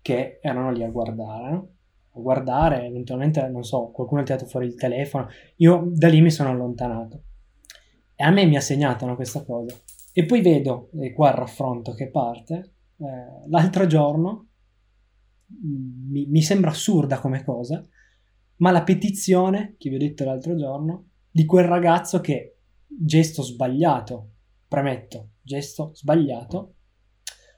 [SPEAKER 2] che erano lì a guardare, no? A guardare, eventualmente, non so, qualcuno ha tirato fuori il telefono. Io da lì mi sono allontanato. E a me mi ha segnato no, questa cosa. E poi vedo, e qua il raffronto che parte, eh, l'altro giorno, mh, mi, mi sembra assurda come cosa, ma la petizione che vi ho detto l'altro giorno di quel ragazzo che gesto sbagliato, premetto, gesto sbagliato,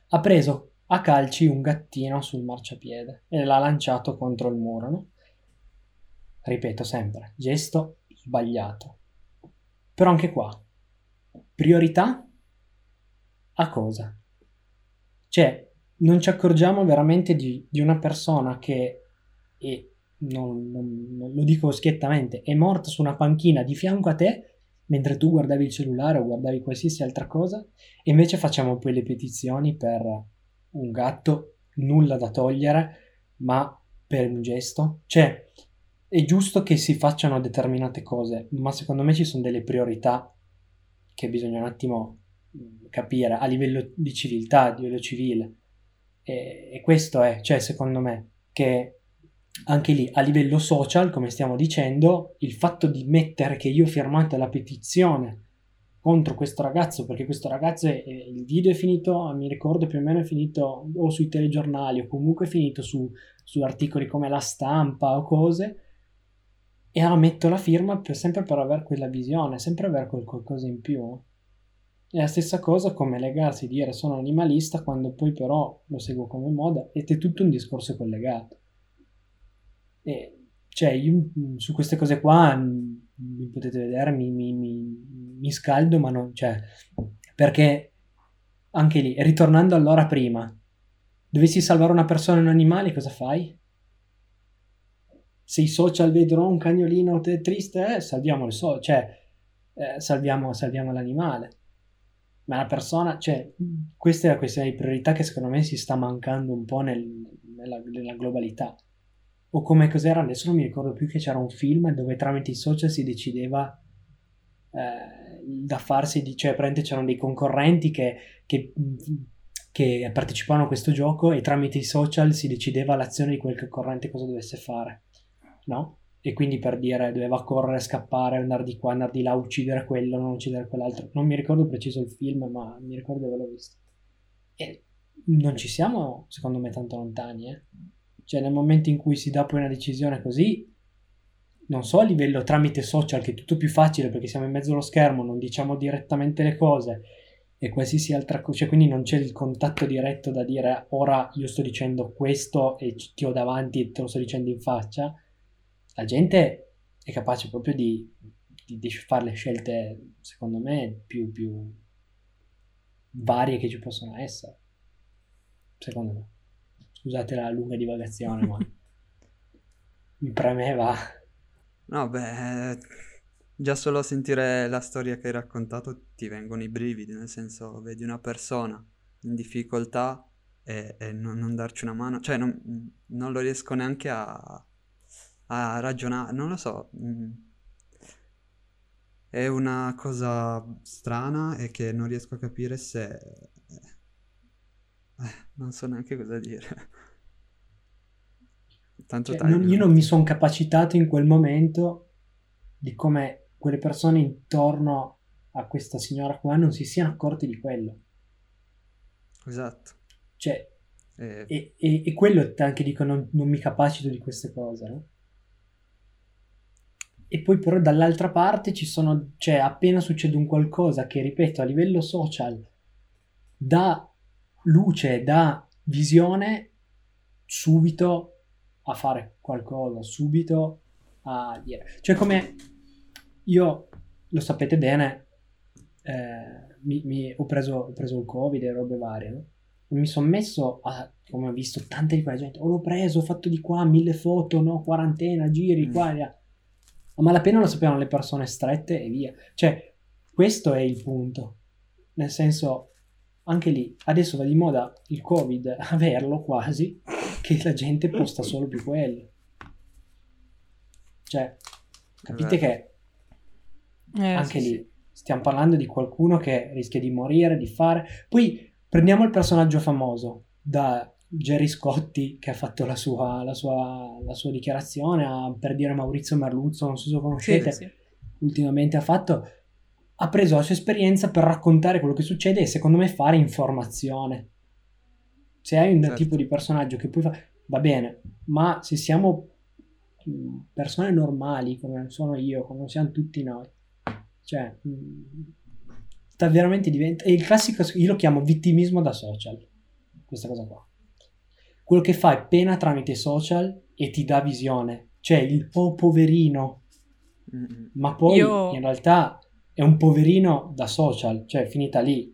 [SPEAKER 2] ha preso a calci un gattino sul marciapiede e l'ha lanciato contro il muro, no? Ripeto sempre, gesto sbagliato. Però anche qua, priorità a cosa? Cioè, non ci accorgiamo veramente di, di una persona che, e non, non- non lo dico schiettamente, è morta su una panchina di fianco a te mentre tu guardavi il cellulare o guardavi qualsiasi altra cosa e invece facciamo poi le petizioni per un gatto, nulla da togliere, ma per un gesto. Cioè, è giusto che si facciano determinate cose, ma secondo me ci sono delle priorità che bisogna un attimo mh, capire a livello di civiltà, a livello civile. E, e questo è, cioè, secondo me, che anche lì a livello social, come stiamo dicendo, il fatto di mettere che io ho firmato la petizione contro questo ragazzo, perché questo ragazzo, è- è- il video è finito, mi ricordo più o meno è finito o sui telegiornali o comunque è finito su, su articoli come La Stampa o cose, e allora metto la firma per- sempre per avere quella visione, sempre avere quel qualcosa in più. È la stessa cosa come legarsi, dire sono animalista quando poi però lo seguo come moda ed è tutto un discorso collegato. E, cioè, io mh, su queste cose qua, mh, mi potete vedere, mi, mi- mi- mi scaldo, ma non, cioè, perché anche lì, ritornando all'ora prima, dovessi salvare una persona e un animale, cosa fai? Se i social vedono un cagnolino te- triste, eh, salviamo il so- cioè, eh, salviamo, salviamo l'animale. Ma la persona, cioè, questa è la questione di priorità che secondo me si sta mancando un po' nel- nella, nella globalità. O come cos'era, adesso non mi ricordo più che c'era un film dove tramite i social si decideva eh, da farsi, di, cioè praticamente c'erano dei concorrenti che, che, che partecipavano a questo gioco e tramite i social si decideva l'azione di quel concorrente cosa dovesse fare, no? E quindi per dire doveva correre, scappare, andare di qua, andare di là, uccidere quello, non uccidere quell'altro. Non mi ricordo preciso il film, ma mi ricordo dove l'ho visto. E non ci siamo, secondo me, tanto lontani, eh. Cioè, nel momento in cui si dà poi una decisione così, non so a livello tramite social, che è tutto più facile perché siamo in mezzo allo schermo, non diciamo direttamente le cose, e qualsiasi altra cosa, cioè quindi non c'è il contatto diretto da dire ora io sto dicendo questo e ti ho davanti e te lo sto dicendo in faccia, la gente è capace proprio di, di, di fare le scelte, secondo me, più, più varie che ci possono essere. Secondo me. Scusate la lunga divagazione, ma mi premeva.
[SPEAKER 3] No, beh, già solo a sentire la storia che hai raccontato ti vengono i brividi, nel senso, vedi una persona in difficoltà e, e non, non darci una mano, cioè non, non lo riesco neanche a, a ragionare, non lo so. mm. È una cosa strana e che non riesco a capire se... eh, non so neanche cosa dire. Tanto
[SPEAKER 2] Cioè, non- io non mi sono capacitato in quel momento di come quelle persone intorno a questa signora qua non si siano accorti di quello.
[SPEAKER 3] Esatto.
[SPEAKER 2] Cioè,
[SPEAKER 3] E-
[SPEAKER 2] e, e- e quello anche dico non, non mi capacito di queste cose, no? E poi però dall'altra parte ci sono, cioè appena succede un qualcosa che, ripeto, a livello social dà luce, dà visione, subito a fare qualcosa, subito a dire. Cioè come io, lo sapete bene, eh, mi- mi- ho, preso, ho preso il covid e robe varie, no? mi sono messo a, come ho visto tante di quella gente, oh l'ho preso, ho fatto di qua mille foto, no, quarantena, giri,
[SPEAKER 3] Mm.
[SPEAKER 2] qua là. A malapena lo sapevano le persone strette e via. Cioè, questo è il punto. Nel senso, anche lì, adesso va di moda il covid, averlo quasi, che la gente posta solo più quello. Cioè, capite che
[SPEAKER 1] Eh,
[SPEAKER 2] anche
[SPEAKER 1] sì,
[SPEAKER 2] lì
[SPEAKER 1] sì.
[SPEAKER 2] stiamo parlando di qualcuno che rischia di morire, di fare. Poi prendiamo il personaggio famoso da Jerry Scotti che ha fatto la sua, la sua, la sua dichiarazione, a- per dire Maurizio Merluzzo, non so se lo conoscete,
[SPEAKER 1] sì.
[SPEAKER 2] ultimamente ha fatto, ha preso la sua esperienza per raccontare quello che succede e secondo me fare informazione. Se hai un
[SPEAKER 3] Certo.
[SPEAKER 2] tipo di personaggio che poi fa, va bene, ma se siamo mh, persone normali come sono io, come siamo tutti noi, cioè, mh, sta veramente diventa. È il classico, io lo chiamo vittimismo da social. Questa cosa qua. Quello che fa è pena tramite social e ti dà visione. Cioè, il po' poverino, ma poi
[SPEAKER 1] Io-
[SPEAKER 2] in realtà è un poverino da social, cioè è finita lì.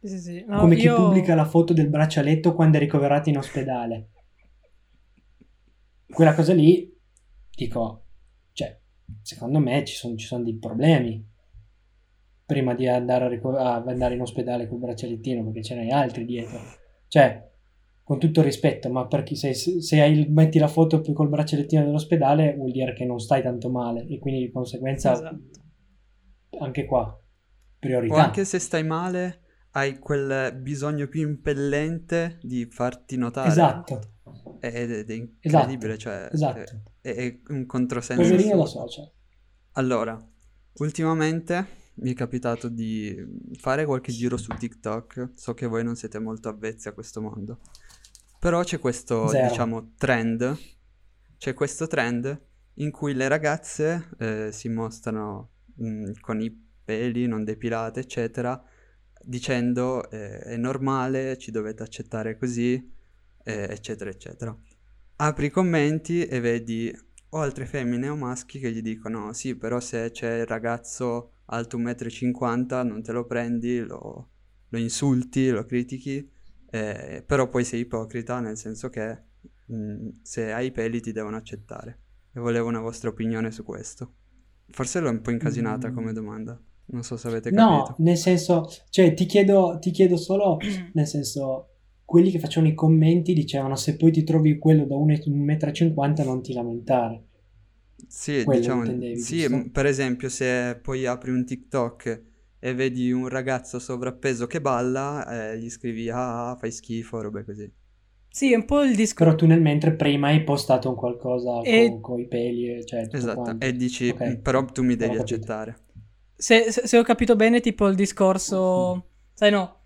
[SPEAKER 1] Sì, sì. No,
[SPEAKER 2] Come chi
[SPEAKER 1] io-
[SPEAKER 2] pubblica la foto del braccialetto quando è ricoverato in ospedale. Quella cosa lì, dico, cioè, secondo me ci sono, ci sono dei problemi prima di andare, a rico- a andare in ospedale col braccialettino, perché ce n'hai altri dietro. Cioè, con tutto rispetto, ma perché se, se hai metti la foto col braccialettino dell'ospedale vuol dire che non stai tanto male e quindi di conseguenza
[SPEAKER 1] Esatto.
[SPEAKER 2] Anche qua priorità.
[SPEAKER 3] O anche se stai male, hai quel bisogno più impellente di farti notare.
[SPEAKER 2] Esatto,
[SPEAKER 3] Ed ed è incredibile, cioè,
[SPEAKER 2] esatto.
[SPEAKER 3] è, è un controsenso.
[SPEAKER 2] Poverino da
[SPEAKER 3] assurdo.
[SPEAKER 2] social.
[SPEAKER 3] Allora, ultimamente mi è capitato di fare qualche giro su TikTok. So che voi non siete molto avvezzi a questo mondo. Però c'è questo,
[SPEAKER 2] Zero.
[SPEAKER 3] diciamo, trend. C'è questo trend in cui le ragazze eh, si mostrano con i peli non depilate, eccetera, dicendo eh, è normale, ci dovete accettare così, eh, eccetera, eccetera. Apri i commenti e vedi o altre femmine o maschi che gli dicono sì, però se c'è il ragazzo alto 1,50 m non te lo prendi, lo, lo insulti, lo critichi, eh, però poi sei ipocrita nel senso che mh, se hai i peli ti devono accettare. E volevo una vostra opinione su questo. Forse l'ho un po' incasinata
[SPEAKER 2] Mm.
[SPEAKER 3] come domanda. Non so se avete
[SPEAKER 2] No,
[SPEAKER 3] capito.
[SPEAKER 2] nel senso, cioè ti chiedo, ti chiedo solo, nel senso, quelli che facevano i commenti dicevano se poi ti trovi quello da 1,50 m non ti lamentare.
[SPEAKER 3] Sì,
[SPEAKER 2] Quello
[SPEAKER 3] diciamo, sì,
[SPEAKER 2] giusto?
[SPEAKER 3] per esempio se poi apri un TikTok e vedi un ragazzo sovrappeso che balla, eh, gli scrivi ah, fai schifo, robe così.
[SPEAKER 1] Sì, è un po' il discorso.
[SPEAKER 2] Però tu nel mentre prima hai postato un qualcosa
[SPEAKER 1] E-
[SPEAKER 2] con, i peli, cioè tutto
[SPEAKER 3] Esatto,
[SPEAKER 2] quanto.
[SPEAKER 3] e dici,
[SPEAKER 2] Ok.
[SPEAKER 3] "Mm, però tu mi devi accettare.
[SPEAKER 1] Se, se- se ho capito bene, tipo il discorso, sai no,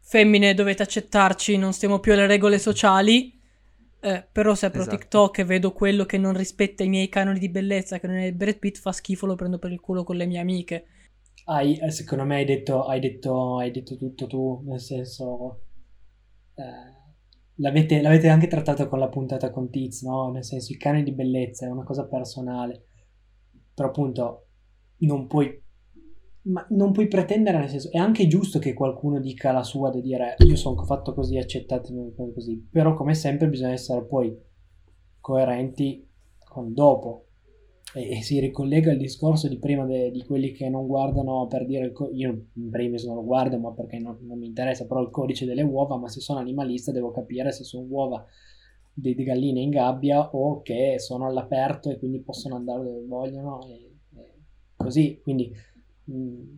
[SPEAKER 1] femmine dovete accettarci, non stiamo più alle regole sociali, eh, però se apro
[SPEAKER 3] Esatto.
[SPEAKER 1] TikTok e vedo quello che non rispetta i miei canoni di bellezza, che non è Brad Pitt, fa schifo, lo prendo per il culo con le mie amiche.
[SPEAKER 2] hai, eh, secondo me hai detto, hai, detto, hai detto tutto tu, nel senso... Eh, l'avete, l'avete anche trattato con la puntata con Tiz, no? Nel senso, i cani di bellezza è una cosa personale. Però appunto non puoi ma non puoi pretendere, nel senso, è anche giusto che qualcuno dica la sua di dire io sono fatto così, accettatemi così, però come sempre bisogna essere poi coerenti con dopo. E, si ricollega il discorso di prima de, di quelli che non guardano per dire il co- io in primis non lo guardo ma perché non, non, mi interessa però il codice delle uova ma se sono animalista devo capire se sono uova di, di galline in gabbia o che sono all'aperto e quindi possono andare dove vogliono e, e così quindi Mm.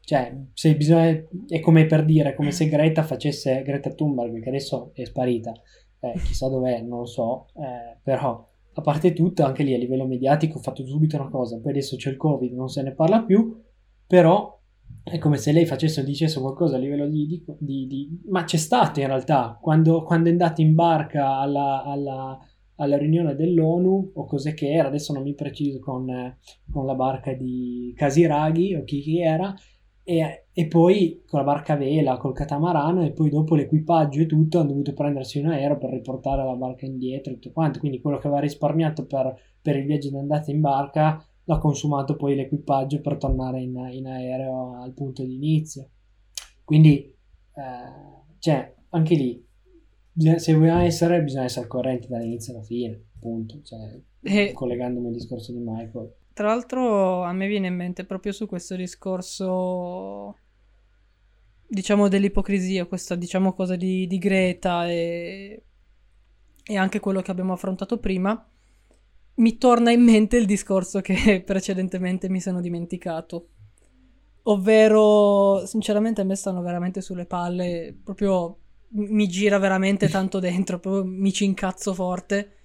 [SPEAKER 2] cioè, se bisogna, è come per dire, come se Greta facesse Greta Thunberg, che adesso è sparita, eh, chissà dov'è, non lo so, eh, però a parte tutto, anche lì a livello mediatico ho fatto subito una cosa, poi adesso c'è il Covid, non se ne parla più, però è come se lei facesse o dicesse qualcosa a livello di, di, di, di... ma c'è stato in realtà, quando, quando è andata in barca alla, alla alla riunione dell'ONU o cos'è che era, adesso non mi preciso con, con la barca di Casiraghi o chi, chi era, e, e, poi con la barca a vela, col catamarano e poi dopo l'equipaggio e tutto hanno dovuto prendersi un aereo per riportare la barca indietro e tutto quanto, quindi quello che aveva risparmiato per, per il viaggio di andata in barca l'ha consumato poi l'equipaggio per tornare in, in aereo al punto di inizio. Quindi, eh, cioè, anche lì se vogliamo essere, bisogna essere correnti dall'inizio alla fine, appunto. Cioè, e, collegandomi al discorso di Michael.
[SPEAKER 1] Tra l'altro, a me viene in mente proprio su questo discorso, diciamo, dell'ipocrisia, questa, diciamo, cosa di, di Greta e, e anche quello che abbiamo affrontato prima. Mi torna in mente il discorso che precedentemente mi sono dimenticato. Ovvero, sinceramente, a me stanno veramente sulle palle proprio mi gira veramente tanto dentro, proprio mi ci incazzo forte.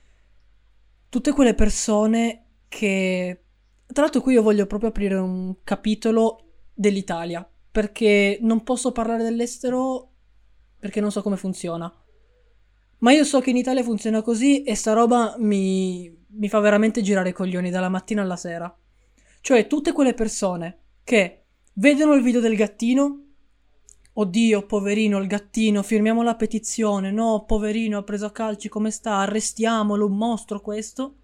[SPEAKER 1] Tutte quelle persone che... Tra l'altro qui io voglio proprio aprire un capitolo dell'Italia, perché non posso parlare dell'estero perché non so come funziona. Ma io so che in Italia funziona così e sta roba mi, mi fa veramente girare i coglioni dalla mattina alla sera. Cioè tutte quelle persone che vedono il video del gattino Oddio, poverino, il gattino, firmiamo la petizione. No, poverino, ha preso a calci, come sta? Arrestiamolo, un mostro questo.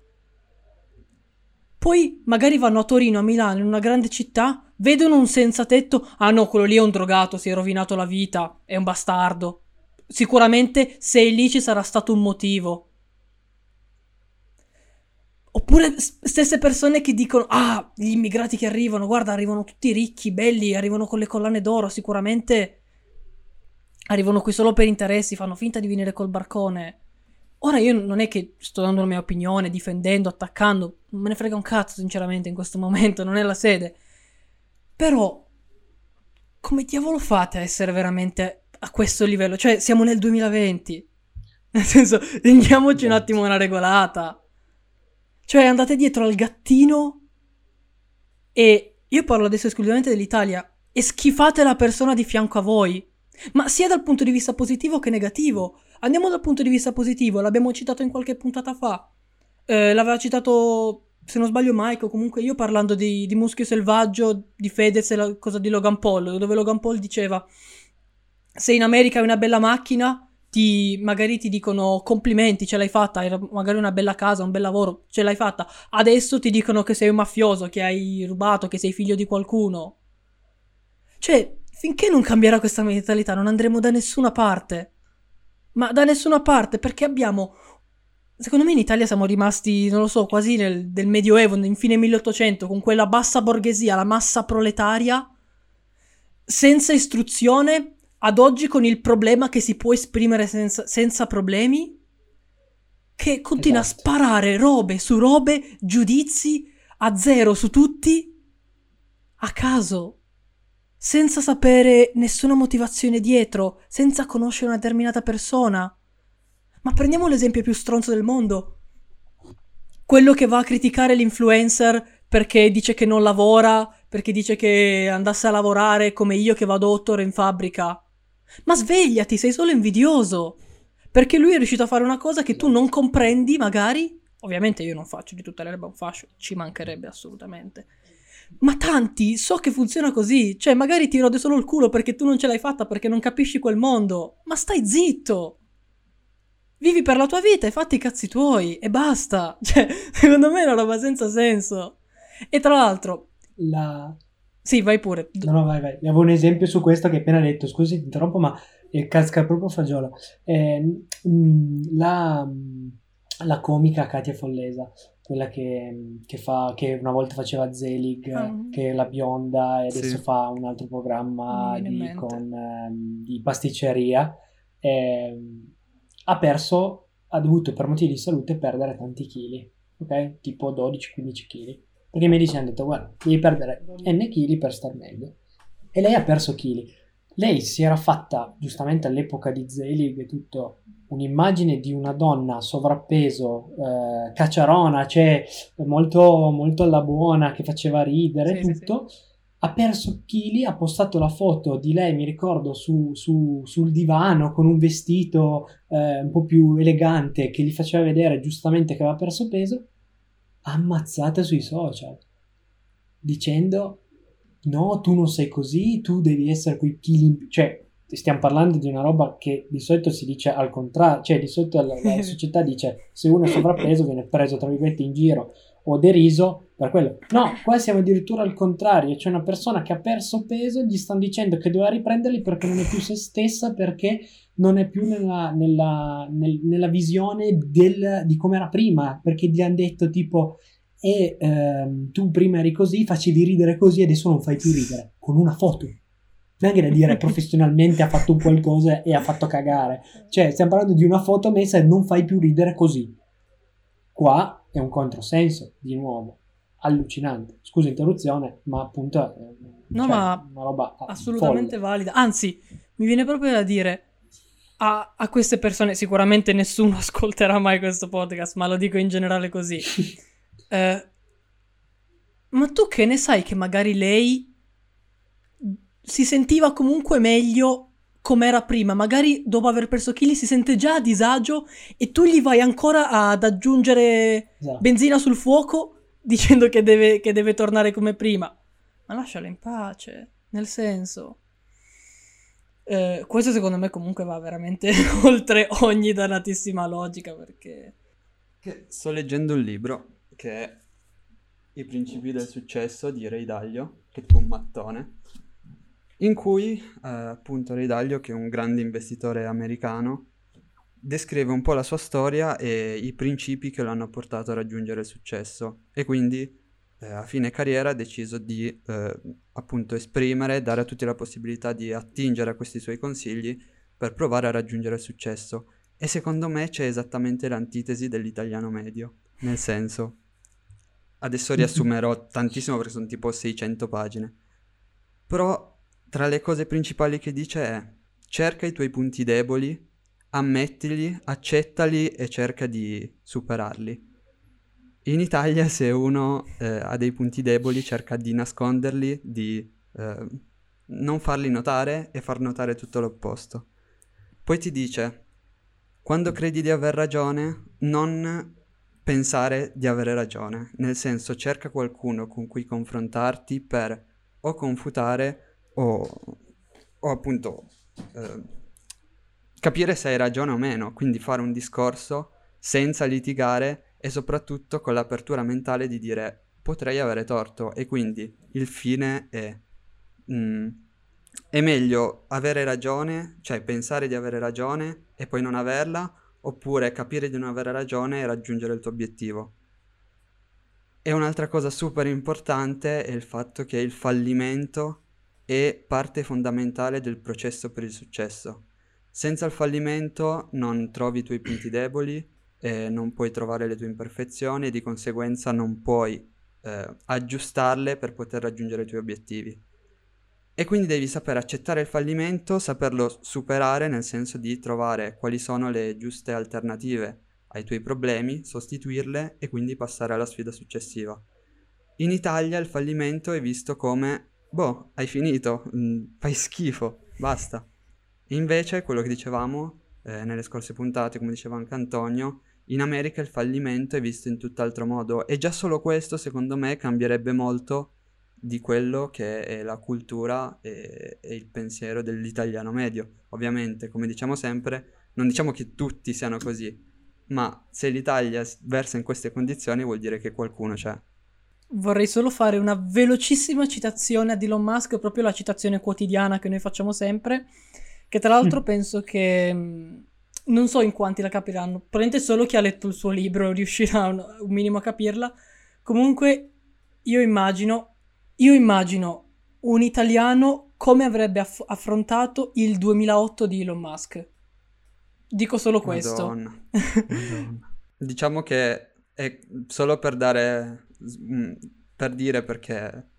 [SPEAKER 1] Poi magari vanno a Torino, a Milano, in una grande città, vedono un senza tetto. Ah no, quello lì è un drogato, si è rovinato la vita, è un bastardo. Sicuramente se è lì ci sarà stato un motivo. Oppure stesse persone che dicono: Ah, gli immigrati che arrivano, guarda, arrivano tutti ricchi, belli, arrivano con le collane d'oro, sicuramente arrivano qui solo per interessi, fanno finta di venire col barcone. Ora io non è che sto dando la mia opinione, difendendo, attaccando, non me ne frega un cazzo sinceramente in questo momento, non è la sede. Però, come diavolo fate a essere veramente a questo livello? Cioè, siamo nel 2020. Nel senso, rendiamoci un esatto. attimo una regolata. Cioè, andate dietro al gattino e io parlo adesso esclusivamente dell'Italia e schifate la persona di fianco a voi ma sia dal punto di vista positivo che negativo. Andiamo dal punto di vista positivo, l'abbiamo citato in qualche puntata fa. Eh, l'aveva citato, se non sbaglio, Mike, o comunque io parlando di, di Muschio Selvaggio, di Fedez e la cosa di Logan Paul, dove Logan Paul diceva: Se in America hai una bella macchina, ti, magari ti dicono complimenti, ce l'hai fatta, hai magari una bella casa, un bel lavoro, ce l'hai fatta. Adesso ti dicono che sei un mafioso, che hai rubato, che sei figlio di qualcuno. Cioè, Finché non cambierà questa mentalità non andremo da nessuna parte. Ma da nessuna parte perché abbiamo... Secondo me in Italia siamo rimasti, non lo so, quasi nel del Medioevo, in fine 1800, con quella bassa borghesia, la massa proletaria, senza istruzione, ad oggi con il problema che si può esprimere senza, senza problemi, che continua esatto. a sparare robe su robe, giudizi a zero su tutti, a caso senza sapere nessuna motivazione dietro, senza conoscere una determinata persona. Ma prendiamo l'esempio più stronzo del mondo. Quello che va a criticare l'influencer perché dice che non lavora, perché dice che andasse a lavorare come io che vado otto ore in fabbrica. Ma svegliati, sei solo invidioso. Perché lui è riuscito a fare una cosa che tu non comprendi, magari. Ovviamente io non faccio di tutte le erbe un fascio, ci mancherebbe assolutamente. Ma tanti, so che funziona così. Cioè, magari ti rode solo il culo perché tu non ce l'hai fatta, perché non capisci quel mondo. Ma stai zitto! Vivi per la tua vita e fatti i cazzi tuoi e basta. Cioè, secondo me è una roba senza senso. E tra l'altro,
[SPEAKER 2] La...
[SPEAKER 1] sì, vai pure.
[SPEAKER 2] No, no, vai, vai. Avevo un esempio su questo che hai appena detto. Scusi, ti interrompo, ma casca proprio fagiolo. Eh, mm, la, la comica Katia Follesa, quella che, che fa, che una volta faceva Zelig,
[SPEAKER 1] Ah.
[SPEAKER 2] che è la bionda, e adesso
[SPEAKER 3] Sì.
[SPEAKER 2] fa un altro programma di, con, ehm, di pasticceria. ehm, ha perso, ha dovuto per motivi di salute perdere tanti chili, ok? Tipo 12-15 chili. Perché i medici hanno detto, guarda, devi perdere n chili per star meglio. E lei ha perso chili. Lei si era fatta, giustamente all'epoca di Zelig e tutto, un'immagine di una donna sovrappeso, eh, cacciarona, cioè molto, molto alla buona, che faceva ridere e
[SPEAKER 1] Sì, sì,
[SPEAKER 2] tutto. Ha perso chili, ha postato la foto di lei, mi ricordo, su, su- sul divano con un vestito eh, un po' più elegante che gli faceva vedere giustamente che aveva perso peso, ammazzata sui social, dicendo no, tu non sei così, tu devi essere quei chili. Cioè, stiamo parlando di una roba che di solito si dice al contrario, cioè di solito la, la società dice se uno è sovrappeso viene preso tra virgolette in giro o deriso per quello. No, qua siamo addirittura al contrario, c'è una persona che ha perso peso, gli stanno dicendo che doveva riprenderli perché non è più se stessa, perché non è più nella, nella- nel- nella visione del- di come era prima, perché gli hanno detto tipo e ehm, tu prima eri così, facevi ridere così, adesso non fai più ridere, con una foto. Neanche da dire professionalmente ha fatto qualcosa e ha fatto cagare. Cioè, stiamo parlando di una foto messa e non fai più ridere così. Qua è un controsenso, di nuovo. Allucinante. Scusa interruzione, ma appunto... eh,
[SPEAKER 1] No,
[SPEAKER 2] cioè,
[SPEAKER 1] ma
[SPEAKER 2] una roba
[SPEAKER 1] assolutamente
[SPEAKER 2] folle.
[SPEAKER 1] valida. Anzi, mi viene proprio da dire a, a queste persone, sicuramente nessuno ascolterà mai questo podcast, ma lo dico in generale così. Eh, ma tu che ne sai che magari lei si sentiva comunque meglio come era prima? Magari dopo aver perso chili si sente già a disagio e tu gli vai ancora ad aggiungere
[SPEAKER 2] Esatto.
[SPEAKER 1] benzina sul fuoco dicendo che deve, che deve tornare come prima. Ma lasciala in pace, nel senso. Eh, questo secondo me comunque va veramente oltre ogni dannatissima logica perché...
[SPEAKER 3] Sto leggendo un libro che è I principi del successo di Ray Dalio, che è tipo un mattone, in cui eh, appunto Ray Dalio, che è un grande investitore americano, descrive un po' la sua storia e i principi che lo hanno portato a raggiungere il successo e quindi eh, a fine carriera ha deciso di eh, appunto esprimere, dare a tutti la possibilità di attingere a questi suoi consigli per provare a raggiungere il successo. E secondo me c'è esattamente l'antitesi dell'italiano medio, nel senso, adesso riassumerò tantissimo perché sono tipo 600 pagine, però tra le cose principali che dice è cerca i tuoi punti deboli, ammettili, accettali e cerca di superarli. In Italia se uno eh, ha dei punti deboli cerca di nasconderli, di eh, non farli notare e far notare tutto l'opposto. Poi ti dice, quando credi di aver ragione, non pensare di avere ragione, nel senso cerca qualcuno con cui confrontarti per o confutare o, o appunto eh, capire se hai ragione o meno, quindi fare un discorso senza litigare e soprattutto con l'apertura mentale di dire potrei avere torto. E quindi il fine è mm, è meglio avere ragione, cioè pensare di avere ragione e poi non averla, oppure capire di non avere ragione e raggiungere il tuo obiettivo. E un'altra cosa super importante è il fatto che il fallimento è parte fondamentale del processo per il successo. Senza il fallimento non trovi i tuoi punti deboli, eh, non puoi trovare le tue imperfezioni e di conseguenza non puoi eh, aggiustarle per poter raggiungere i tuoi obiettivi. E quindi devi sapere accettare il fallimento, saperlo superare nel senso di trovare quali sono le giuste alternative ai tuoi problemi, sostituirle e quindi passare alla sfida successiva. In Italia il fallimento è visto come, boh, hai finito, mm, fai schifo, basta. Invece, quello che dicevamo eh, nelle scorse puntate, come diceva anche Antonio, in America il fallimento è visto in tutt'altro modo e già solo questo, secondo me, cambierebbe molto di quello che è la cultura e, e il pensiero dell'italiano medio. Ovviamente, come diciamo sempre, non diciamo che tutti siano così, ma se l'Italia versa in queste condizioni vuol dire che qualcuno c'è.
[SPEAKER 1] Vorrei solo fare una velocissima citazione ad Elon Musk, proprio la citazione quotidiana che noi facciamo sempre, che tra l'altro penso che mm, non so in quanti la capiranno, probabilmente solo chi ha letto il suo libro riuscirà un, un minimo a capirla. Comunque io immagino, io immagino un italiano come avrebbe aff- affrontato il 2008 di Elon Musk. Dico solo questo.
[SPEAKER 3] Madonna. Madonna. diciamo che è solo per dare, mm, per dire perché,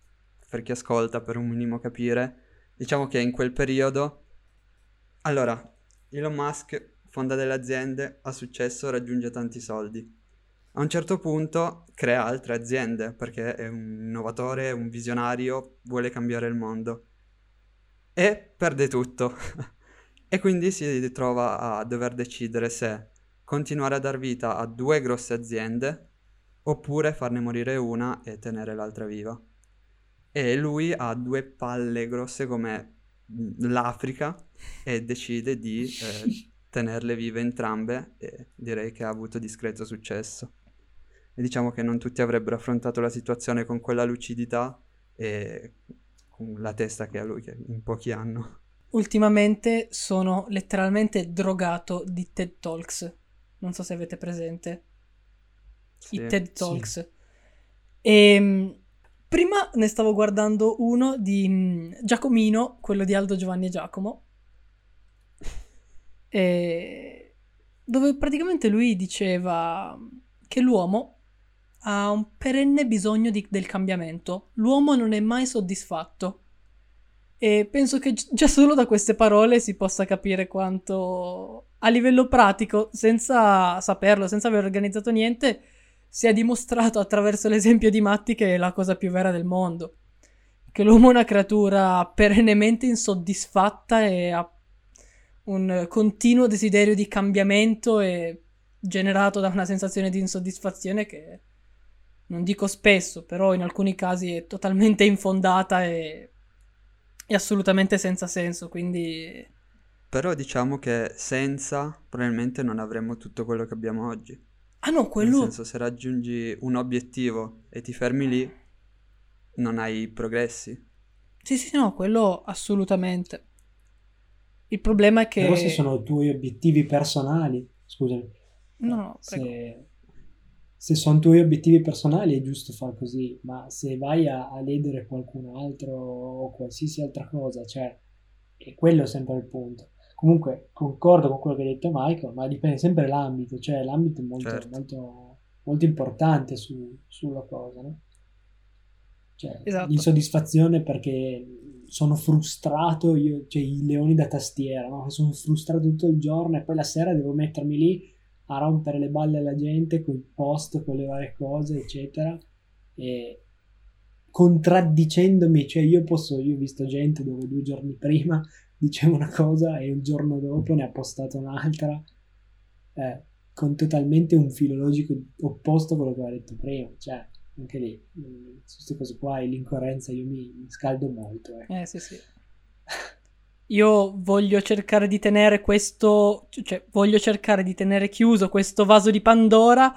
[SPEAKER 3] per chi ascolta, per un minimo capire, diciamo che in quel periodo, allora, Elon Musk fonda delle aziende, ha successo, raggiunge tanti soldi. A un certo punto crea altre aziende perché è un innovatore, un visionario, vuole cambiare il mondo. E perde tutto. e quindi si ritrova a dover decidere se continuare a dar vita a due grosse aziende oppure farne morire una e tenere l'altra viva. E lui ha due palle grosse come l'Africa e decide di eh, tenerle vive entrambe e direi che ha avuto discreto successo. E diciamo che non tutti avrebbero affrontato la situazione con quella lucidità e con la testa che ha lui, che in pochi hanno.
[SPEAKER 1] Ultimamente sono letteralmente drogato di TED Talks. Non so se avete presente.
[SPEAKER 3] Sì,
[SPEAKER 1] I TED
[SPEAKER 2] sì.
[SPEAKER 1] Talks. E ehm, prima ne stavo guardando uno di mm, Giacomino, quello di Aldo Giovanni e Giacomo, e dove praticamente lui diceva che l'uomo ha un perenne bisogno di- del cambiamento. L'uomo non è mai soddisfatto. E penso che gi- già solo da queste parole si possa capire quanto a livello pratico, senza saperlo, senza aver organizzato niente, si è dimostrato attraverso l'esempio di Matti che è la cosa più vera del mondo. Che l'uomo è una creatura perennemente insoddisfatta e ha un continuo desiderio di cambiamento e generato da una sensazione di insoddisfazione che non dico spesso, però in alcuni casi è totalmente infondata e, e assolutamente senza senso, quindi
[SPEAKER 3] Però diciamo che senza probabilmente non avremmo tutto quello che abbiamo oggi.
[SPEAKER 1] Ah no,
[SPEAKER 3] Nel
[SPEAKER 1] quello
[SPEAKER 3] senso, se raggiungi un obiettivo e ti fermi lì, non hai progressi.
[SPEAKER 1] Sì, sì, no, quello assolutamente. Il problema è che
[SPEAKER 2] Però se sono tuoi obiettivi personali, scusami,
[SPEAKER 1] No, no, prego.
[SPEAKER 2] se, se sono tuoi obiettivi personali è giusto far così, ma se vai a, a ledere qualcun altro o qualsiasi altra cosa, cioè, è quello sempre il punto. Comunque, concordo con quello che ha detto Michael, ma dipende sempre dall'ambito, cioè l'ambito è molto,
[SPEAKER 3] Certo.
[SPEAKER 2] molto, molto importante su- sulla cosa, no? Cioè,
[SPEAKER 1] Esatto.
[SPEAKER 2] l'insoddisfazione perché sono frustrato, io, cioè i leoni da tastiera, no? Sono frustrato tutto il giorno e poi la sera devo mettermi lì a rompere le balle alla gente con il post, con le varie cose, eccetera, e contraddicendomi, cioè io posso, io ho visto gente dove due giorni prima diceva una cosa e il giorno dopo ne ha postata un'altra, eh, con totalmente un filologico opposto a quello che aveva detto prima, cioè anche lì, mh, su queste cose qua e l'incoerenza io mi, mi scaldo molto, eh.
[SPEAKER 1] Eh, sì, sì. Io voglio cercare di tenere questo, cioè voglio cercare di tenere chiuso questo vaso di Pandora.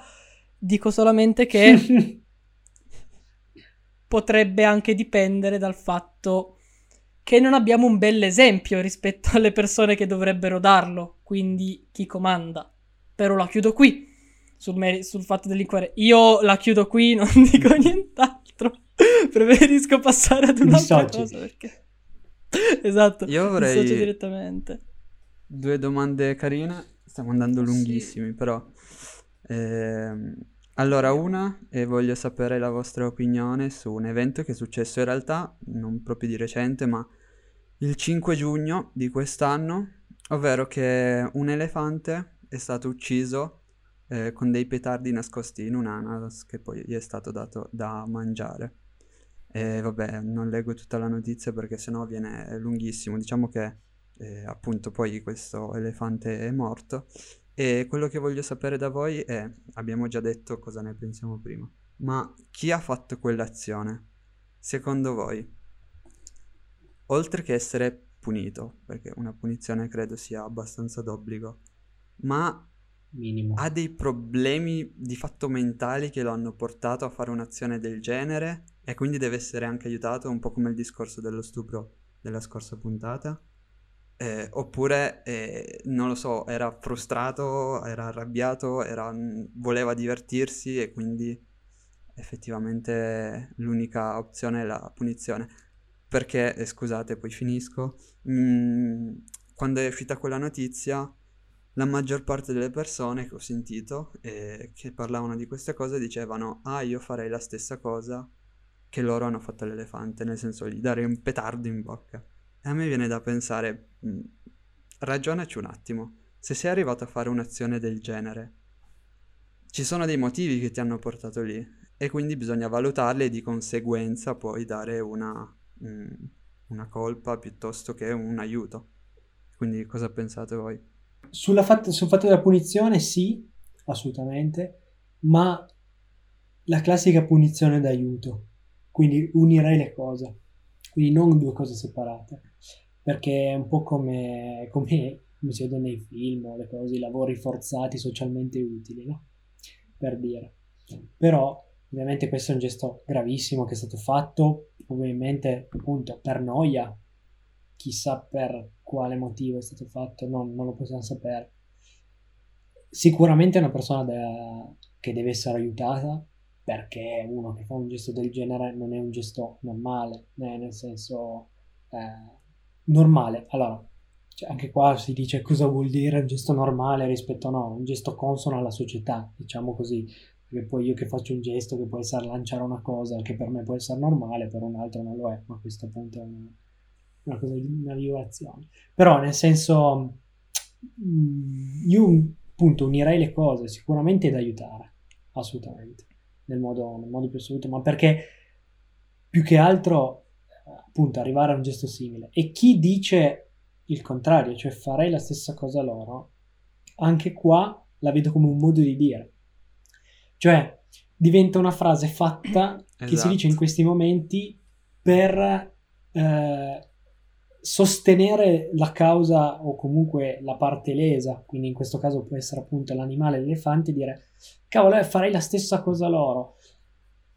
[SPEAKER 1] Dico solamente che potrebbe anche dipendere dal fatto che non abbiamo un bel esempio rispetto alle persone che dovrebbero darlo, quindi chi comanda. Però la chiudo qui sul, meri- sul fatto dell'inquerere. Io la chiudo qui, non dico nient'altro. Preferisco passare ad un'altra cosa perché... Esatto,
[SPEAKER 3] Io avrei
[SPEAKER 1] direttamente.
[SPEAKER 3] due domande carine, stiamo andando lunghissimi però. Ehm, allora, una, e voglio sapere la vostra opinione su un evento che è successo in realtà, non proprio di recente, ma il 5 giugno di quest'anno, ovvero che un elefante è stato ucciso eh, con dei petardi nascosti in un'ananas che poi gli è stato dato da mangiare. E vabbè, non leggo tutta la notizia perché sennò viene lunghissimo. Diciamo che eh, appunto poi questo elefante è morto. E quello che voglio sapere da voi è, abbiamo già detto cosa ne pensiamo prima, ma chi ha fatto quell'azione? secondo voi, oltre che essere punito, perché una punizione credo sia abbastanza d'obbligo, ma
[SPEAKER 2] Minimo.
[SPEAKER 3] ha dei problemi di fatto mentali che lo hanno portato a fare un'azione del genere e quindi deve essere anche aiutato, un po' come il discorso dello stupro della scorsa puntata? Eh, oppure, eh, non lo so, era frustrato, era arrabbiato, era- voleva divertirsi e quindi effettivamente l'unica opzione è la punizione. Perché, eh, scusate, poi finisco, mm, quando è uscita quella notizia, la maggior parte delle persone che ho sentito eh, che parlavano di queste cose dicevano, ah, io farei la stessa cosa che loro hanno fatto all'elefante, nel senso gli dare un petardo in bocca. E a me viene da pensare, mh, ragionaci un attimo, se sei arrivato a fare un'azione del genere, ci sono dei motivi che ti hanno portato lì e quindi bisogna valutarli e di conseguenza poi dare una, mh, una colpa piuttosto che un aiuto. Quindi cosa pensate voi?
[SPEAKER 2] Fatt- sul fatto della punizione, sì, assolutamente, ma la classica punizione d'aiuto, quindi unirei le cose, quindi non due cose separate, perché è un po' come, come, come si vede nei film le cose, i lavori forzati socialmente utili, no? Per dire. Però, ovviamente questo è un gesto gravissimo che è stato fatto, ovviamente appunto per noia, chissà per quale motivo è stato fatto, non, non lo possiamo sapere. Sicuramente è una persona da- che deve essere aiutata perché uno che fa un gesto del genere non è un gesto normale, eh, nel senso eh, normale. Allora, cioè, anche qua si dice cosa vuol dire un gesto normale rispetto a no, un gesto consono alla società, diciamo così. Perché poi io che faccio un gesto che può essere lanciare una cosa che per me può essere normale, per un altro non lo è, ma a questo punto è una, una cosa di una violazione. Però nel senso, mm, io appunto unirei le cose, sicuramente da aiutare, assolutamente, nel modo, nel modo più assoluto, ma perché più che altro appunto arrivare a un gesto simile. E chi dice il contrario, cioè farei la stessa cosa loro, anche qua la vedo come un modo di dire. Cioè diventa una frase fatta che si
[SPEAKER 3] Esatto.
[SPEAKER 2] dice in questi momenti per eh, sostenere la causa o comunque la parte lesa, quindi in questo caso può essere appunto l'animale, l'elefante, e dire cavolo, eh, farei la stessa cosa loro.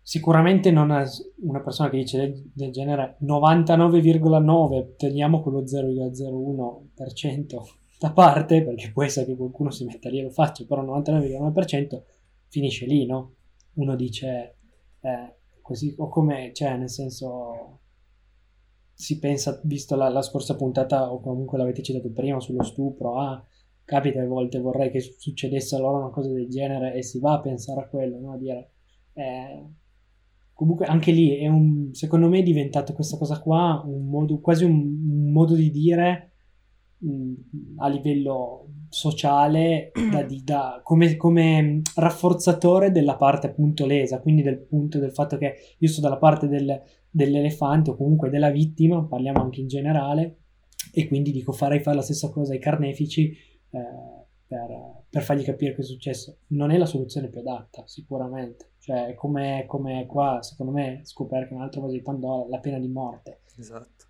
[SPEAKER 2] Sicuramente non è una persona che dice del, genere 99,9, teniamo quello 0,01% da parte, perché può essere che qualcuno si metta lì e lo faccia, però 99,9% finisce lì, no? Uno dice eh, così, o come, cioè, nel senso, si pensa, visto la, la scorsa puntata, o comunque l'avete citato prima, sullo stupro, ah, capita a volte vorrei che succedesse a loro una cosa del genere e si va a pensare a quello, no? A dire, eh, comunque anche lì è un, secondo me è diventato questa cosa qua un modo, quasi un, un modo di dire mh, a livello sociale da, di- da- come, come rafforzatore della parte appunto lesa, quindi del punto del fatto che io sto dalla parte del- dell'elefante o comunque della vittima, parliamo anche in generale, e quindi dico farei fare la stessa cosa ai carnefici eh, per, per fargli capire cosa è successo. Non è la soluzione più adatta, sicuramente. Cioè, come, come qua, secondo me, scoprire che un'altra cosa di Pandora, la pena di morte
[SPEAKER 3] Esatto.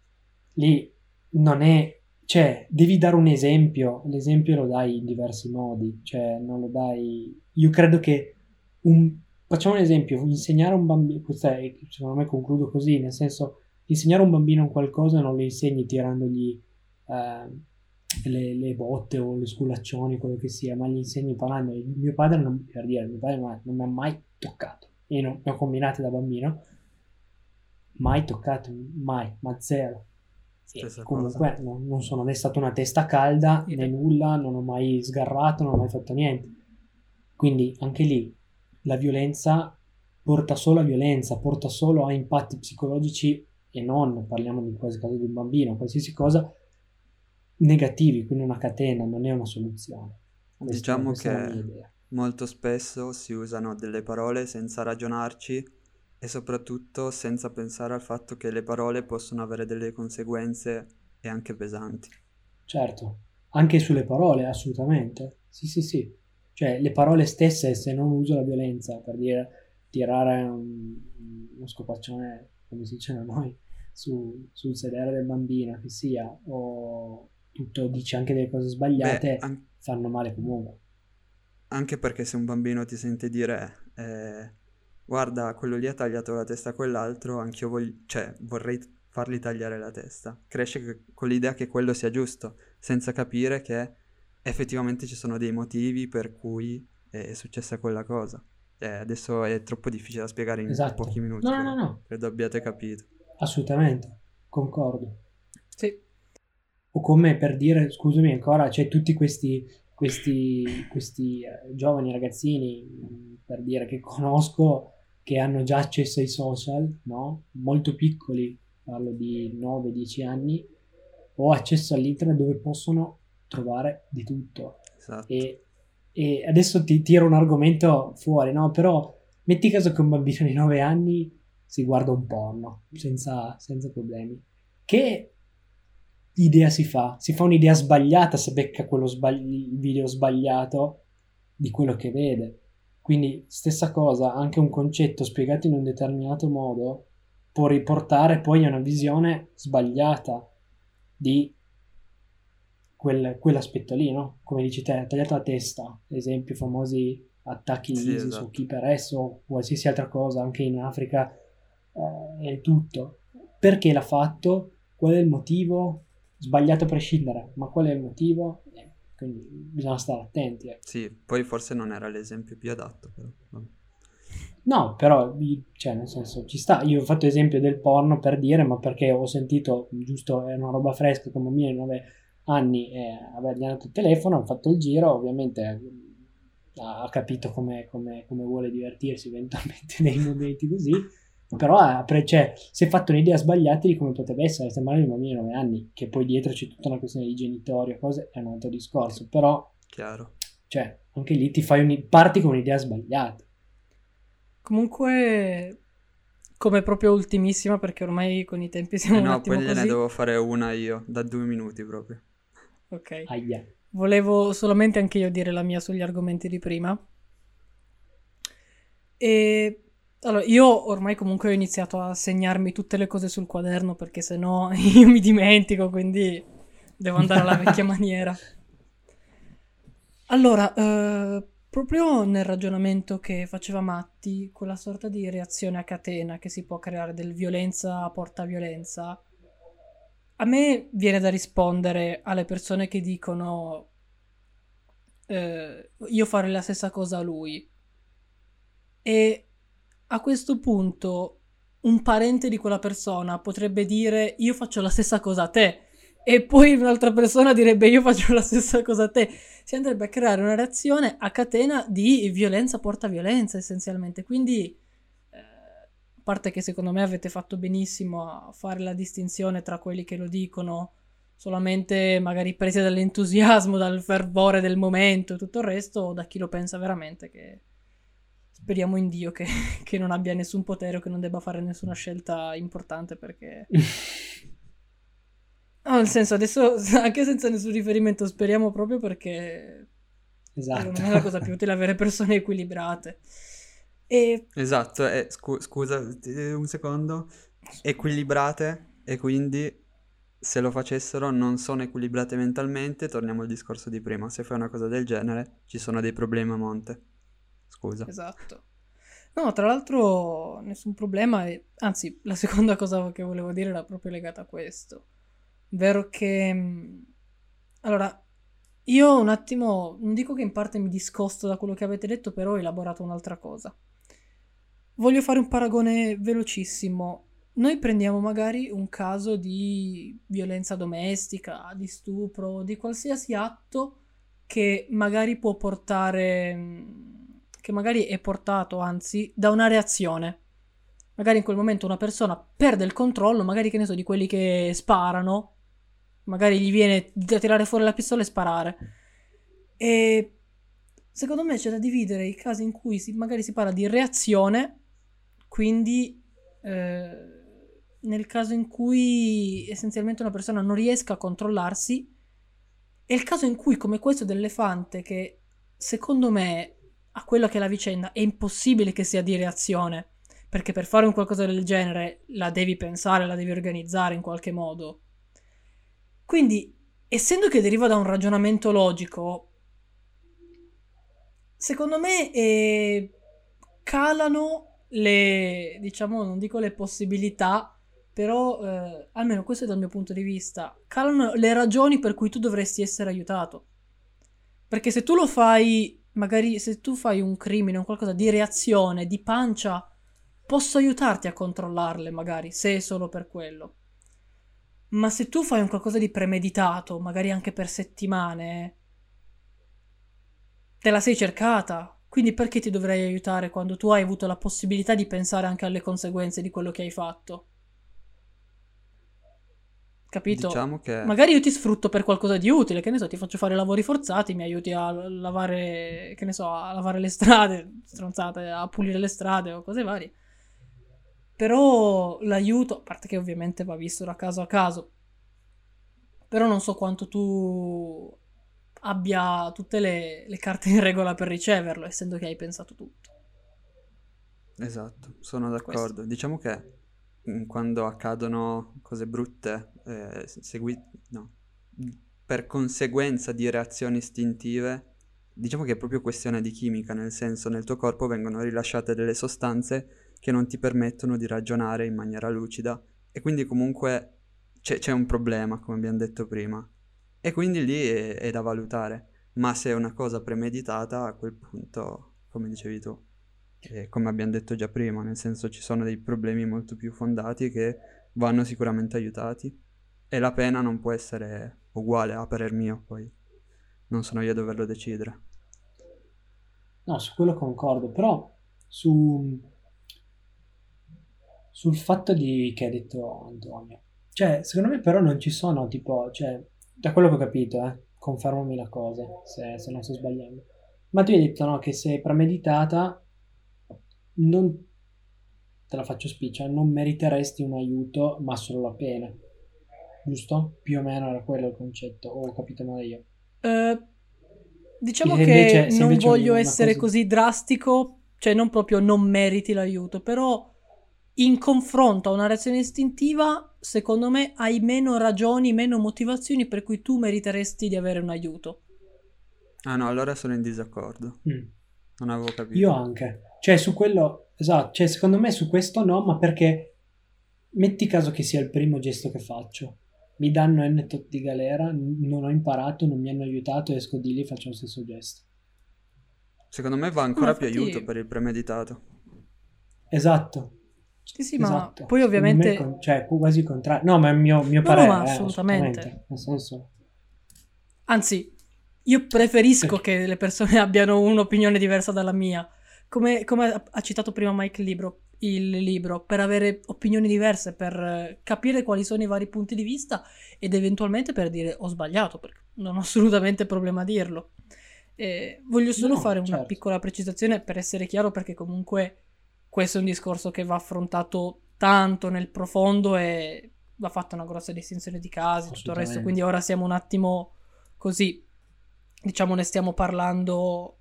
[SPEAKER 2] lì non è, cioè, devi dare un esempio, l'esempio lo dai in diversi modi, cioè, non lo dai, io credo che un, facciamo un esempio, insegnare a un bambino, questo è, secondo me concludo così, nel senso, insegnare a un bambino qualcosa non lo insegni tirandogli eh, le, le botte o le sculaccioni, quello che sia, ma gli insegni parlando, mio padre non, per dire, mio padre non, non mi ha mai toccato, io non, ne ho combinate da bambino, mai toccato, mai, ma zero. E
[SPEAKER 3] Stessa
[SPEAKER 2] comunque non, non sono né stato una testa calda né nulla, non ho mai sgarrato, non ho mai fatto niente. Quindi anche lì la violenza porta solo a violenza, porta solo a impatti psicologici e non, parliamo di quasi caso di un bambino, qualsiasi cosa, negativi, quindi una catena, non è una soluzione. Questa-
[SPEAKER 3] Diciamo che-. Molto spesso si usano delle parole senza ragionarci e soprattutto senza pensare al fatto che le parole possono avere delle conseguenze e anche pesanti.
[SPEAKER 2] Certo, anche sulle parole, assolutamente. Sì, sì, sì. Cioè, le parole stesse, se non uso la violenza, per dire tirare un- uno scopaccione come si dice da noi, su- sul sedere del bambino che sia, o tutto dice anche delle cose sbagliate,
[SPEAKER 3] Beh, an-
[SPEAKER 2] fanno male comunque.
[SPEAKER 3] anche perché se un bambino ti sente dire eh, guarda, quello lì ha tagliato la testa a quell'altro, anch'io voglio, cioè, vorrei fargli tagliare la testa. Cresce che- con l'idea che quello sia giusto, senza capire che effettivamente ci sono dei motivi per cui è successa quella cosa. Eh, adesso è troppo difficile da spiegare in
[SPEAKER 2] Esatto.
[SPEAKER 3] pochi minuti,
[SPEAKER 2] No, no, no, no,
[SPEAKER 3] credo abbiate capito.
[SPEAKER 2] assolutamente, concordo.
[SPEAKER 1] Sì.
[SPEAKER 2] O come per dire, scusami ancora, c'è tutti questi, questi, questi eh, giovani ragazzini, mh, per dire che conosco, che hanno già accesso ai social, no? Molto piccoli, parlo di 9-10 anni, o accesso all'internet dove possono trovare di tutto.
[SPEAKER 3] Esatto.
[SPEAKER 2] E, e adesso ti tiro un argomento fuori, no? Però metti caso che un bambino di 9 anni si guarda un porno senza, senza problemi. Che idea si fa? Si fa un'idea sbagliata se becca quello sbagli- video sbagliato di quello che vede. Quindi, stessa cosa, anche un concetto spiegato in un determinato modo può riportare poi a una visione sbagliata di quel- quell'aspetto lì, no? Come dici te, ha tagliato la testa, esempio, famosi attacchi
[SPEAKER 3] Sì,
[SPEAKER 2] ISIS
[SPEAKER 3] esatto.
[SPEAKER 2] o chi per esso o qualsiasi altra cosa, anche in Africa, eh, è tutto. Perché l'ha fatto? Qual è il motivo? Sbagliato a prescindere, ma qual è il motivo? Eh, quindi bisogna stare attenti. eh.
[SPEAKER 3] Sì, poi forse non era l'esempio più adatto, però. vabbè.
[SPEAKER 2] No, però, cioè, nel senso, ci sta. Io ho fatto esempio del porno per dire, ma perché ho sentito, giusto, è una roba fresca, come bambino di 9 anni, eh, gli hanno dato il telefono, ho fatto il giro, ovviamente eh, ha, ha capito come, come- come vuole divertirsi eventualmente nei momenti così, però ha cioè, si è fatto un'idea sbagliata di come potrebbe essere, parlando di un bambino di 9 anni, che poi dietro c'è tutta una questione di genitori o cose, è un altro discorso, però,
[SPEAKER 3] Chiaro.
[SPEAKER 2] cioè, anche lì ti fai un, parti con un'idea sbagliata.
[SPEAKER 1] Comunque, come proprio ultimissima, perché ormai con i tempi siamo
[SPEAKER 3] Eh
[SPEAKER 1] un
[SPEAKER 3] no,
[SPEAKER 1] attimo
[SPEAKER 3] poi gliene
[SPEAKER 1] così.
[SPEAKER 3] devo fare una io, da due minuti proprio.
[SPEAKER 1] Ok.
[SPEAKER 2] Aia.
[SPEAKER 1] Volevo solamente anche io dire la mia sugli argomenti di prima. E allora, io ormai comunque ho iniziato a segnarmi tutte le cose sul quaderno perché sennò io mi dimentico, quindi devo andare alla vecchia maniera. Allora, eh, proprio nel ragionamento che faceva Matti, quella sorta di reazione a catena che si può creare del violenza porta violenza, a me viene da rispondere alle persone che dicono eh, io farei la stessa cosa a lui. E a questo punto un parente di quella persona potrebbe dire io faccio la stessa cosa a te. E poi un'altra persona direbbe io faccio la stessa cosa a te. Si andrebbe a creare una reazione a catena di violenza porta violenza essenzialmente. Quindi, parte che secondo me avete fatto benissimo a fare la distinzione tra quelli che lo dicono solamente magari presi dall'entusiasmo, dal fervore del momento e tutto il resto, o da chi lo pensa veramente che speriamo in Dio che, che non abbia nessun potere o che non debba fare nessuna scelta importante perché... No, nel senso, adesso anche senza nessun riferimento speriamo proprio perché
[SPEAKER 2] Esatto.
[SPEAKER 1] secondo me è la cosa più utile avere persone equilibrate. E
[SPEAKER 3] Esatto, e scu- scusa eh, un secondo, equilibrate e quindi se lo facessero non sono equilibrate mentalmente, torniamo al discorso di prima, se fai una cosa del genere ci sono dei problemi a monte. Scusa.
[SPEAKER 1] Esatto. No, tra l'altro nessun problema, anzi, la seconda cosa che volevo dire era proprio legata a questo. Vero che... mh, Allora, io un attimo, non dico che in parte mi discosto da quello che avete detto, però ho elaborato un'altra cosa. Voglio fare un paragone velocissimo. Noi prendiamo magari un caso di violenza domestica, di stupro, di qualsiasi atto che magari può portare, mh, che magari è portato anzi da una reazione. Magari in quel momento una persona perde il controllo, magari che ne so, di quelli che sparano, magari gli viene da tirare fuori la pistola e sparare. E secondo me c'è da dividere i casi in cui si- magari si parla di reazione, quindi eh, nel caso in cui essenzialmente una persona non riesca a controllarsi, e il caso in cui, come questo dell'elefante, che secondo me a quella che è la vicenda è impossibile che sia di reazione, perché per fare un qualcosa del genere la devi pensare, la devi organizzare in qualche modo. Quindi, essendo che deriva da un ragionamento logico, secondo me eh, calano le, diciamo, non dico le possibilità, però eh, almeno questo è dal mio punto di vista, calano le ragioni per cui tu dovresti essere aiutato. Perché se tu lo fai, magari se tu fai un crimine, un qualcosa di reazione, di pancia, posso aiutarti a controllarle, magari, se è solo per quello. Ma se tu fai un qualcosa di premeditato, magari anche per settimane, te la sei cercata. Quindi perché ti dovrei aiutare quando tu hai avuto la possibilità di pensare anche alle conseguenze di quello che hai fatto? Capito?
[SPEAKER 3] Diciamo che...
[SPEAKER 1] Magari io ti sfrutto per qualcosa di utile, che ne so, ti faccio fare lavori forzati, mi aiuti a lavare, che ne so, a lavare le strade, stronzate, a pulire le strade o cose varie. Però l'aiuto, a parte che ovviamente va visto da caso a caso, però non so quanto tu abbia tutte le, le carte in regola per riceverlo, essendo che hai pensato tutto.
[SPEAKER 3] Esatto, sono d'accordo. Questo. Diciamo che mm, quando accadono cose brutte, eh, segui... no, per conseguenza di reazioni istintive, diciamo che è proprio questione di chimica, nel senso nel tuo corpo vengono rilasciate delle sostanze che non ti permettono di ragionare in maniera lucida e quindi comunque c'è, c'è un problema, come abbiamo detto prima. E quindi lì è, è, da valutare. Ma se è una cosa premeditata, a quel punto, come dicevi tu, eh, come abbiamo detto già prima, nel senso ci sono dei problemi molto più fondati che vanno sicuramente aiutati. E la pena non può essere uguale, a parer mio, poi non sono io a doverlo decidere.
[SPEAKER 2] No, su quello concordo, però su sul fatto di, che ha detto Antonio. Cioè, secondo me però non ci sono tipo, cioè, da quello che ho capito, eh, confermami la cosa, se, se non sto sbagliando. Ma tu hai detto, no, che se premeditata, non, te la faccio spiccia, non meriteresti un aiuto, ma solo la pena. Giusto? Più o meno era quello il concetto, o ho capito male io.
[SPEAKER 1] Uh, diciamo che invece, non voglio essere cosa... così drastico, cioè non proprio non meriti l'aiuto, però in confronto a una reazione istintiva, secondo me hai meno ragioni, meno motivazioni per cui tu meriteresti di avere un aiuto.
[SPEAKER 3] Ah no, allora sono in disaccordo. Mm. Non avevo capito.
[SPEAKER 2] Io anche. Cioè, su quello, esatto, cioè secondo me su questo no, ma perché metti caso che sia il primo gesto che faccio. Mi danno N tot di galera, non ho imparato, non mi hanno aiutato, esco di lì e faccio lo stesso gesto.
[SPEAKER 3] Secondo me va ancora no, più aiuto per il premeditato.
[SPEAKER 2] Esatto,
[SPEAKER 1] sì, sì, esatto. ma poi ovviamente...
[SPEAKER 2] Con, cioè, quasi il contrario. No, ma è il mio, mio
[SPEAKER 1] no,
[SPEAKER 2] parere.
[SPEAKER 1] No, ma assolutamente.
[SPEAKER 2] Eh, assolutamente. Nel senso...
[SPEAKER 1] Anzi, io preferisco che le persone abbiano un'opinione diversa dalla mia. Come, come ha citato prima Mike il libro, il libro, per avere opinioni diverse, per capire quali sono i vari punti di vista ed eventualmente per dire ho sbagliato, perché non ho assolutamente problema a dirlo. Eh, voglio solo no, fare una certo. piccola precisazione per essere chiaro, perché comunque questo è un discorso che va affrontato tanto nel profondo e va fatta una grossa distinzione di casi, tutto il resto, quindi ora siamo un attimo così, diciamo ne stiamo parlando,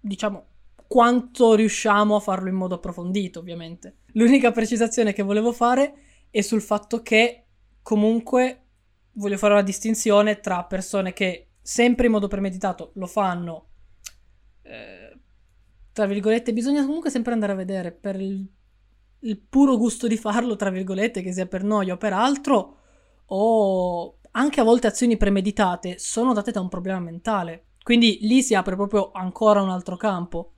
[SPEAKER 1] diciamo, quanto riusciamo a farlo in modo approfondito, ovviamente. L'unica precisazione che volevo fare è sul fatto che comunque voglio fare una distinzione tra persone che sempre in modo premeditato lo fanno eh, tra virgolette, bisogna comunque sempre andare a vedere per il, il puro gusto di farlo, tra virgolette, che sia per noia o per altro, o anche a volte azioni premeditate sono date da un problema mentale. Quindi lì si apre proprio ancora un altro campo.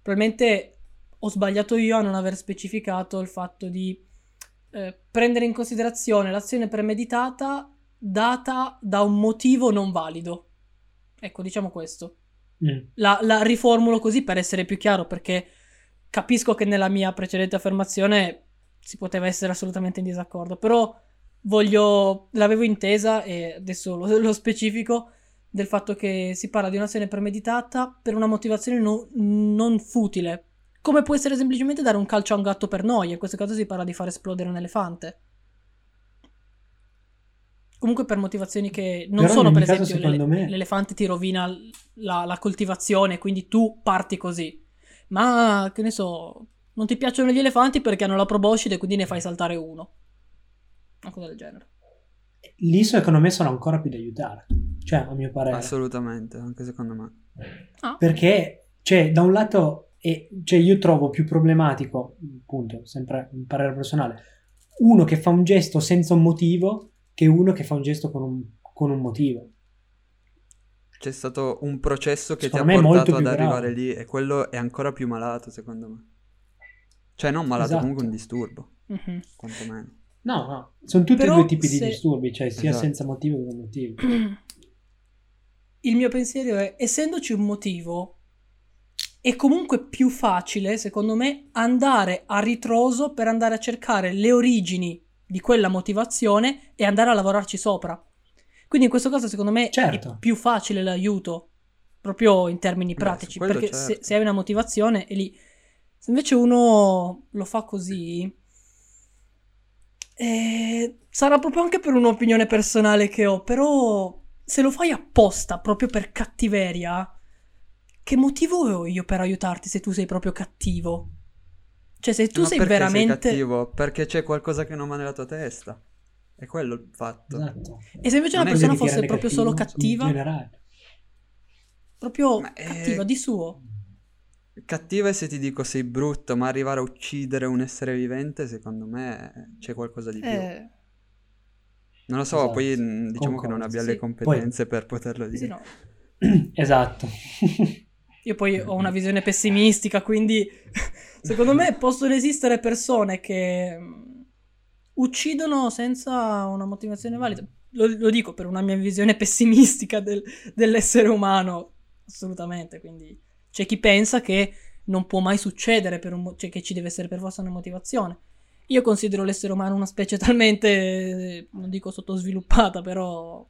[SPEAKER 1] Probabilmente ho sbagliato io a non aver specificato il fatto di eh, prendere in considerazione l'azione premeditata data da un motivo non valido. Ecco, diciamo questo. Mm. La, la, riformulo così per essere più chiaro, perché capisco che nella mia precedente affermazione si poteva essere assolutamente in disaccordo, però voglio, l'avevo intesa e adesso lo, lo specifico del fatto che si parla di un'azione premeditata per una motivazione no, non futile, come può essere semplicemente dare un calcio a un gatto per noia, in questo caso si parla di far esplodere un elefante. Comunque per motivazioni che non Però sono, per esempio, l'ele- me... l'elefante ti rovina la, la coltivazione, quindi tu parti così. Ma che ne so, non ti piacciono gli elefanti perché hanno la proboscide e quindi ne fai saltare uno. Una cosa del genere.
[SPEAKER 2] Lì secondo me sono ancora più da aiutare. Cioè, a mio parere.
[SPEAKER 3] Assolutamente, anche secondo me.
[SPEAKER 1] Ah,
[SPEAKER 2] Perché, cioè, da un lato, e, cioè, io trovo più problematico, appunto, sempre un parere personale, uno che fa un gesto senza un motivo che uno che fa un gesto con un, con un motivo.
[SPEAKER 3] C'è stato un processo che
[SPEAKER 2] Secondo
[SPEAKER 3] ti ha portato ad
[SPEAKER 2] più grave.
[SPEAKER 3] arrivare lì e quello è ancora più malato, secondo me. Cioè, non malato,
[SPEAKER 2] Esatto.
[SPEAKER 3] comunque un disturbo,
[SPEAKER 1] mhm.
[SPEAKER 3] quantomeno.
[SPEAKER 2] No, no, sono tutti e
[SPEAKER 1] Però
[SPEAKER 2] due tipi di
[SPEAKER 1] se-
[SPEAKER 2] disturbi, cioè sia
[SPEAKER 3] Esatto.
[SPEAKER 2] senza motivo che con motivo.
[SPEAKER 1] Il mio pensiero è, essendoci un motivo, è comunque più facile, secondo me, andare a ritroso per andare a cercare le origini di quella motivazione e andare a lavorarci sopra. Quindi in questo caso, secondo me,
[SPEAKER 2] Certo.
[SPEAKER 1] è più facile l'aiuto, proprio in termini
[SPEAKER 3] Beh,
[SPEAKER 1] pratici,
[SPEAKER 3] quello
[SPEAKER 1] perché se,
[SPEAKER 3] certo.
[SPEAKER 1] se hai una motivazione è lì. Se invece uno lo fa così, eh, sarà proprio anche per un'opinione personale che ho, però se lo fai apposta, proprio per cattiveria, che motivo ho io per aiutarti se tu sei proprio cattivo? Cioè, se tu
[SPEAKER 3] Ma
[SPEAKER 1] sei
[SPEAKER 3] perché
[SPEAKER 1] veramente...
[SPEAKER 3] sei cattivo? Perché c'è qualcosa che non va nella tua testa. È quello il fatto.
[SPEAKER 2] Esatto.
[SPEAKER 1] E se invece
[SPEAKER 3] Non
[SPEAKER 1] una
[SPEAKER 3] è
[SPEAKER 1] persona fosse proprio
[SPEAKER 2] cattivo?
[SPEAKER 1] solo cattiva,
[SPEAKER 2] In generale.
[SPEAKER 1] proprio
[SPEAKER 3] Ma è-
[SPEAKER 1] cattiva di suo,
[SPEAKER 3] Cattiva e se ti dico sei brutto, ma arrivare a uccidere un essere vivente, secondo me c'è qualcosa di più.
[SPEAKER 1] eh,
[SPEAKER 3] Non lo so,
[SPEAKER 2] Esatto,
[SPEAKER 3] poi diciamo che non
[SPEAKER 2] concordo,
[SPEAKER 3] abbia
[SPEAKER 1] sì.
[SPEAKER 3] le competenze per poterlo dire.
[SPEAKER 1] sì, no.
[SPEAKER 2] esatto.
[SPEAKER 1] Io poi ho una visione pessimistica, quindi secondo me possono esistere persone che mm, uccidono senza una motivazione valida. Lo, lo dico per una mia visione pessimistica del- dell'essere umano, assolutamente. Quindi c'è chi pensa che non può mai succedere, per un mo- cioè che ci deve essere per forza una motivazione. Io considero l'essere umano una specie talmente, eh, non dico sottosviluppata, però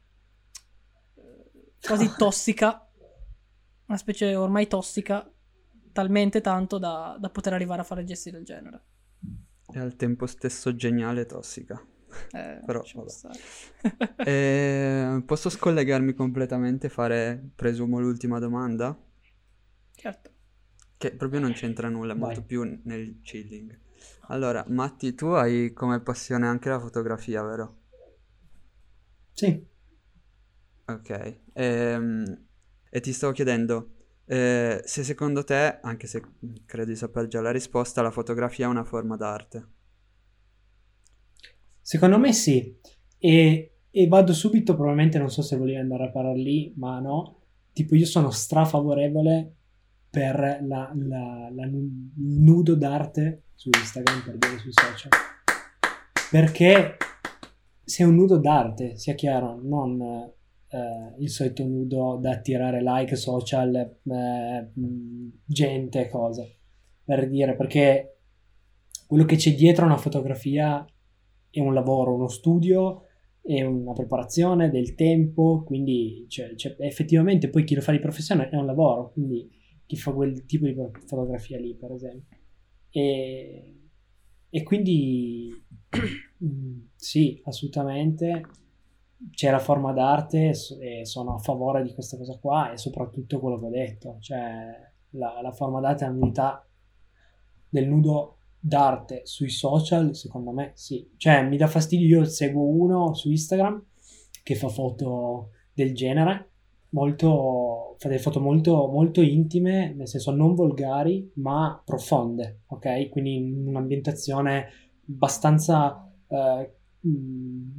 [SPEAKER 1] eh, quasi tossica, una specie ormai tossica, talmente tanto da, da poter arrivare a fare gesti del genere.
[SPEAKER 3] E al tempo stesso geniale e tossica.
[SPEAKER 1] Eh,
[SPEAKER 3] Però,
[SPEAKER 1] lasciamo
[SPEAKER 3] vabbè.
[SPEAKER 1] stare.
[SPEAKER 3] E posso scollegarmi completamente e fare, presumo, l'ultima domanda?
[SPEAKER 1] certo.
[SPEAKER 3] Che proprio non c'entra nulla, è molto
[SPEAKER 2] Vai.
[SPEAKER 3] più nel chilling. Allora, Matti, tu hai come passione anche la fotografia, vero?
[SPEAKER 2] Sì.
[SPEAKER 3] Ok. Ehm, E, ti stavo chiedendo eh, se secondo te, anche se credo di sapere già la risposta, la fotografia è una forma d'arte.
[SPEAKER 2] Secondo me sì. E, e vado subito, probabilmente non so se volevi andare a parlare lì, ma no. Tipo io sono strafavorevole per la, la- la nudo d'arte su Instagram, per dire sui social. Perché se è un nudo d'arte, sia chiaro, non eh, il solito nudo da attirare like social, eh, gente, cose. Per dire, perché quello che c'è dietro una fotografia è un lavoro, uno studio, è una preparazione del tempo, quindi cioè, cioè, effettivamente poi chi lo fa di professione è un lavoro, quindi chi fa quel tipo di fotografia lì, per esempio. E, e quindi sì, assolutamente c'è la forma d'arte e sono a favore di questa cosa qua e soprattutto quello che ho detto, cioè la, la forma d'arte è un'unità del nudo d'arte sui social, secondo me sì. Cioè, mi dà fastidio, io seguo uno su Instagram che fa foto del genere, molto, fa delle foto molto, molto intime, nel senso non volgari, ma profonde, ok? Quindi in un'ambientazione abbastanza eh,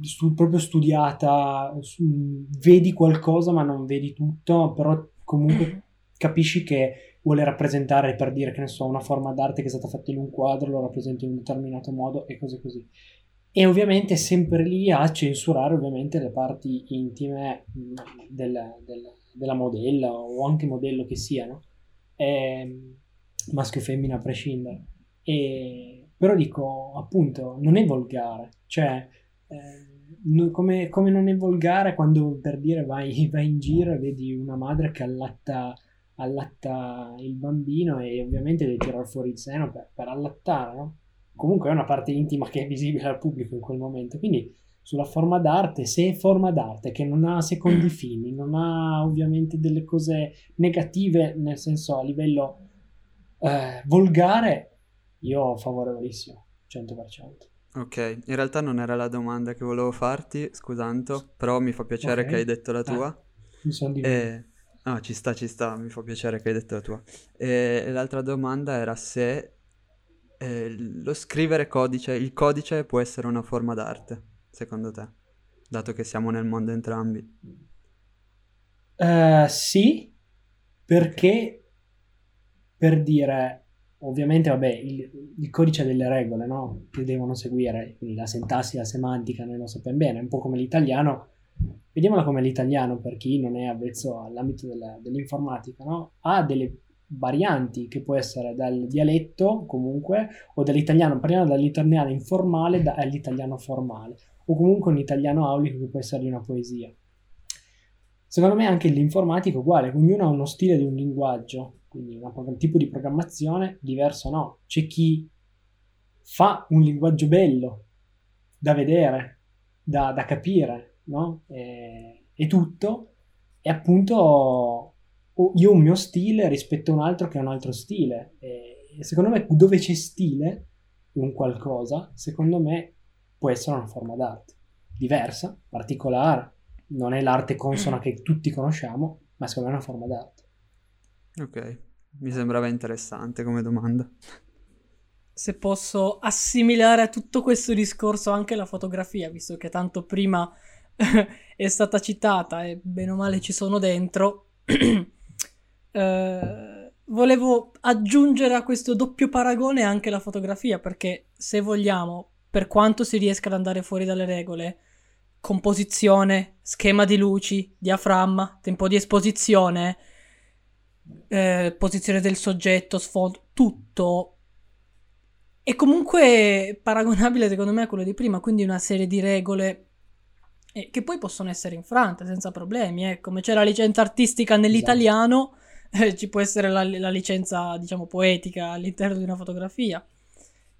[SPEAKER 2] stu- proprio studiata, su- vedi qualcosa ma non vedi tutto, però comunque capisci che vuole rappresentare per dire che ne so una forma d'arte che è stata fatta in un quadro lo rappresenta in un determinato modo e cose così. E ovviamente sempre lì a censurare ovviamente le parti intime mh, del- del- della modella o anche modello che siano Ehm, maschio o femmina a prescindere. E, però dico appunto non è volgare cioè eh, come, come non è volgare quando per dire vai, vai in giro e vedi una madre che allatta allatta il bambino e ovviamente deve tirare fuori il seno per, per allattare, no? Comunque è una parte intima che è visibile al pubblico in quel momento, quindi sulla forma d'arte, se è forma d'arte che non ha secondi fini, non ha ovviamente delle cose negative, nel senso a livello eh, volgare, io favorevolissimo, 100%.
[SPEAKER 3] Ok, in realtà non era la domanda che volevo farti, scusanto, però mi fa piacere
[SPEAKER 2] Ok.
[SPEAKER 3] che hai detto la
[SPEAKER 2] Ah,
[SPEAKER 3] tua.
[SPEAKER 2] Mi sono dimenticato.
[SPEAKER 3] E... Ah, ci sta, ci sta, mi fa piacere che hai detto la tua. E l'altra domanda era se eh, lo scrivere codice, il codice può essere una forma d'arte, secondo te, dato che siamo nel mondo entrambi.
[SPEAKER 2] Eh, sì, perché per dire, ovviamente, vabbè, il, il codice ha delle regole, no? Che devono seguire, la sintassi, la semantica, noi lo sappiamo bene, è un po' come l'italiano. Vediamola come l'italiano per chi non è avvezzo all'ambito della- dell'informatica, no? Ha delle varianti che può essere dal dialetto comunque o dall'italiano, parliamo dall'italiano informale da- all'italiano formale o comunque un italiano aulico che può essere di una poesia. Secondo me anche l'informatica è uguale, ognuno ha uno stile di un linguaggio, quindi un tipo di programmazione diverso no. C'è chi fa un linguaggio bello da vedere, da, da capire, no? E, e tutto, e appunto io ho un mio stile rispetto a un altro che ha un altro stile. E, e secondo me dove c'è stile in un qualcosa, secondo me può essere una forma d'arte diversa, particolare, non è l'arte consona che tutti conosciamo, ma secondo me è una forma d'arte.
[SPEAKER 3] Ok, mi sembrava interessante come domanda.
[SPEAKER 1] Se posso assimilare a tutto questo discorso anche la fotografia, visto che tanto prima è stata citata e bene o male ci sono dentro, eh, volevo aggiungere a questo doppio paragone anche la fotografia, perché se vogliamo, per quanto si riesca ad andare fuori dalle regole, composizione, schema di luci, diaframma, tempo di esposizione, eh, posizione del soggetto, sfondo, tutto è comunque paragonabile secondo me a quello di prima, quindi una serie di regole eh, che poi possono essere infrante senza problemi, eh. come c'è la licenza artistica nell'italiano, eh, ci può essere la, la licenza, diciamo, poetica all'interno di una fotografia.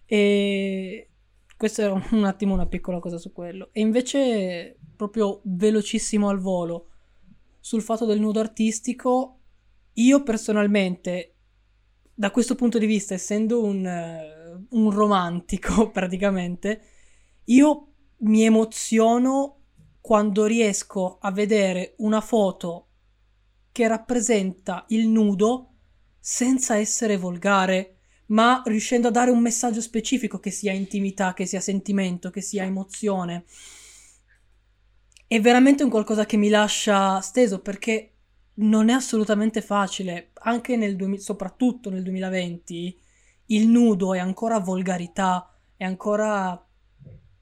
[SPEAKER 1] E questo era un attimo una piccola cosa su quello. E invece, proprio velocissimo al volo, sul fatto del nudo artistico, io personalmente, da questo punto di vista, essendo un, eh, un romantico praticamente, io mi emoziono quando riesco a vedere una foto che rappresenta il nudo senza essere volgare, ma riuscendo a dare un messaggio specifico che sia intimità, che sia sentimento, che sia emozione. È veramente un qualcosa che mi lascia steso perché non è assolutamente facile, anche nel 2000, soprattutto nel 2020, il nudo è ancora volgarità, è ancora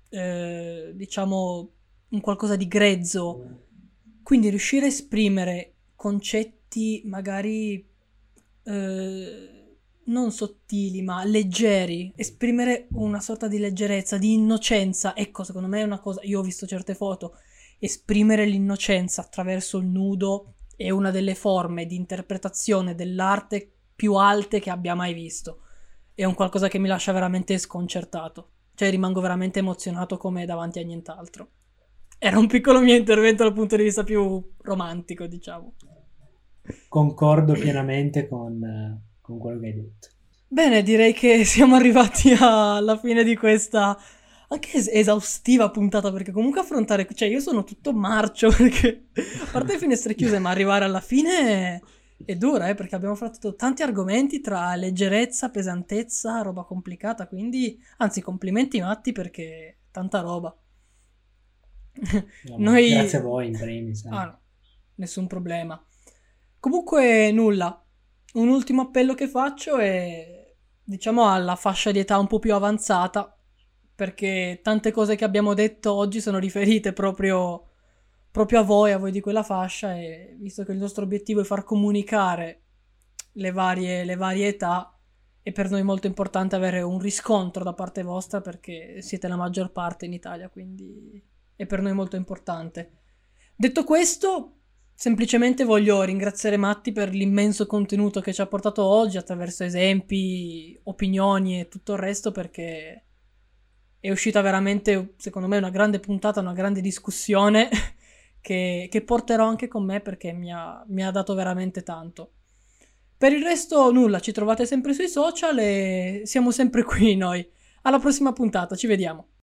[SPEAKER 1] eh, diciamo un qualcosa di grezzo. Quindi riuscire a esprimere concetti magari eh, non sottili ma leggeri, esprimere una sorta di leggerezza, di innocenza, ecco secondo me è una cosa, io ho visto certe foto, esprimere l'innocenza attraverso il nudo è una delle forme di interpretazione dell'arte più alte che abbia mai visto. È un qualcosa che mi lascia veramente sconcertato. Cioè rimango veramente emozionato come davanti a nient'altro. Era un piccolo mio intervento dal punto di vista più romantico, diciamo.
[SPEAKER 2] Concordo pienamente con, con quello che hai detto.
[SPEAKER 1] Bene, direi che siamo arrivati alla fine di questa anche es- esaustiva puntata perché comunque affrontare, cioè io sono tutto marcio perché a parte le finestre chiuse, ma arrivare alla fine è dura, eh, perché abbiamo affrontato tanti argomenti tra leggerezza, pesantezza, roba complicata, quindi anzi complimenti Matti perché tanta roba.
[SPEAKER 2] No,
[SPEAKER 1] Noi-
[SPEAKER 2] Grazie a voi in primis. eh.
[SPEAKER 1] Ah no, nessun problema. Comunque nulla. Un ultimo appello che faccio è diciamo alla fascia di età un po' più avanzata, perché tante cose che abbiamo detto oggi sono riferite proprio, proprio a voi, a voi di quella fascia, e visto che il nostro obiettivo è far comunicare le varie, le varie età, è per noi molto importante avere un riscontro da parte vostra, perché siete la maggior parte in Italia, quindi è per noi molto importante. Detto questo, semplicemente voglio ringraziare Matti per l'immenso contenuto che ci ha portato oggi attraverso esempi, opinioni e tutto il resto perché è uscita veramente, secondo me, una grande puntata, una grande discussione che, che porterò anche con me perché mi ha, mi ha dato veramente tanto. Per il resto nulla, ci trovate sempre sui social e siamo sempre qui noi. Alla prossima puntata, ci vediamo.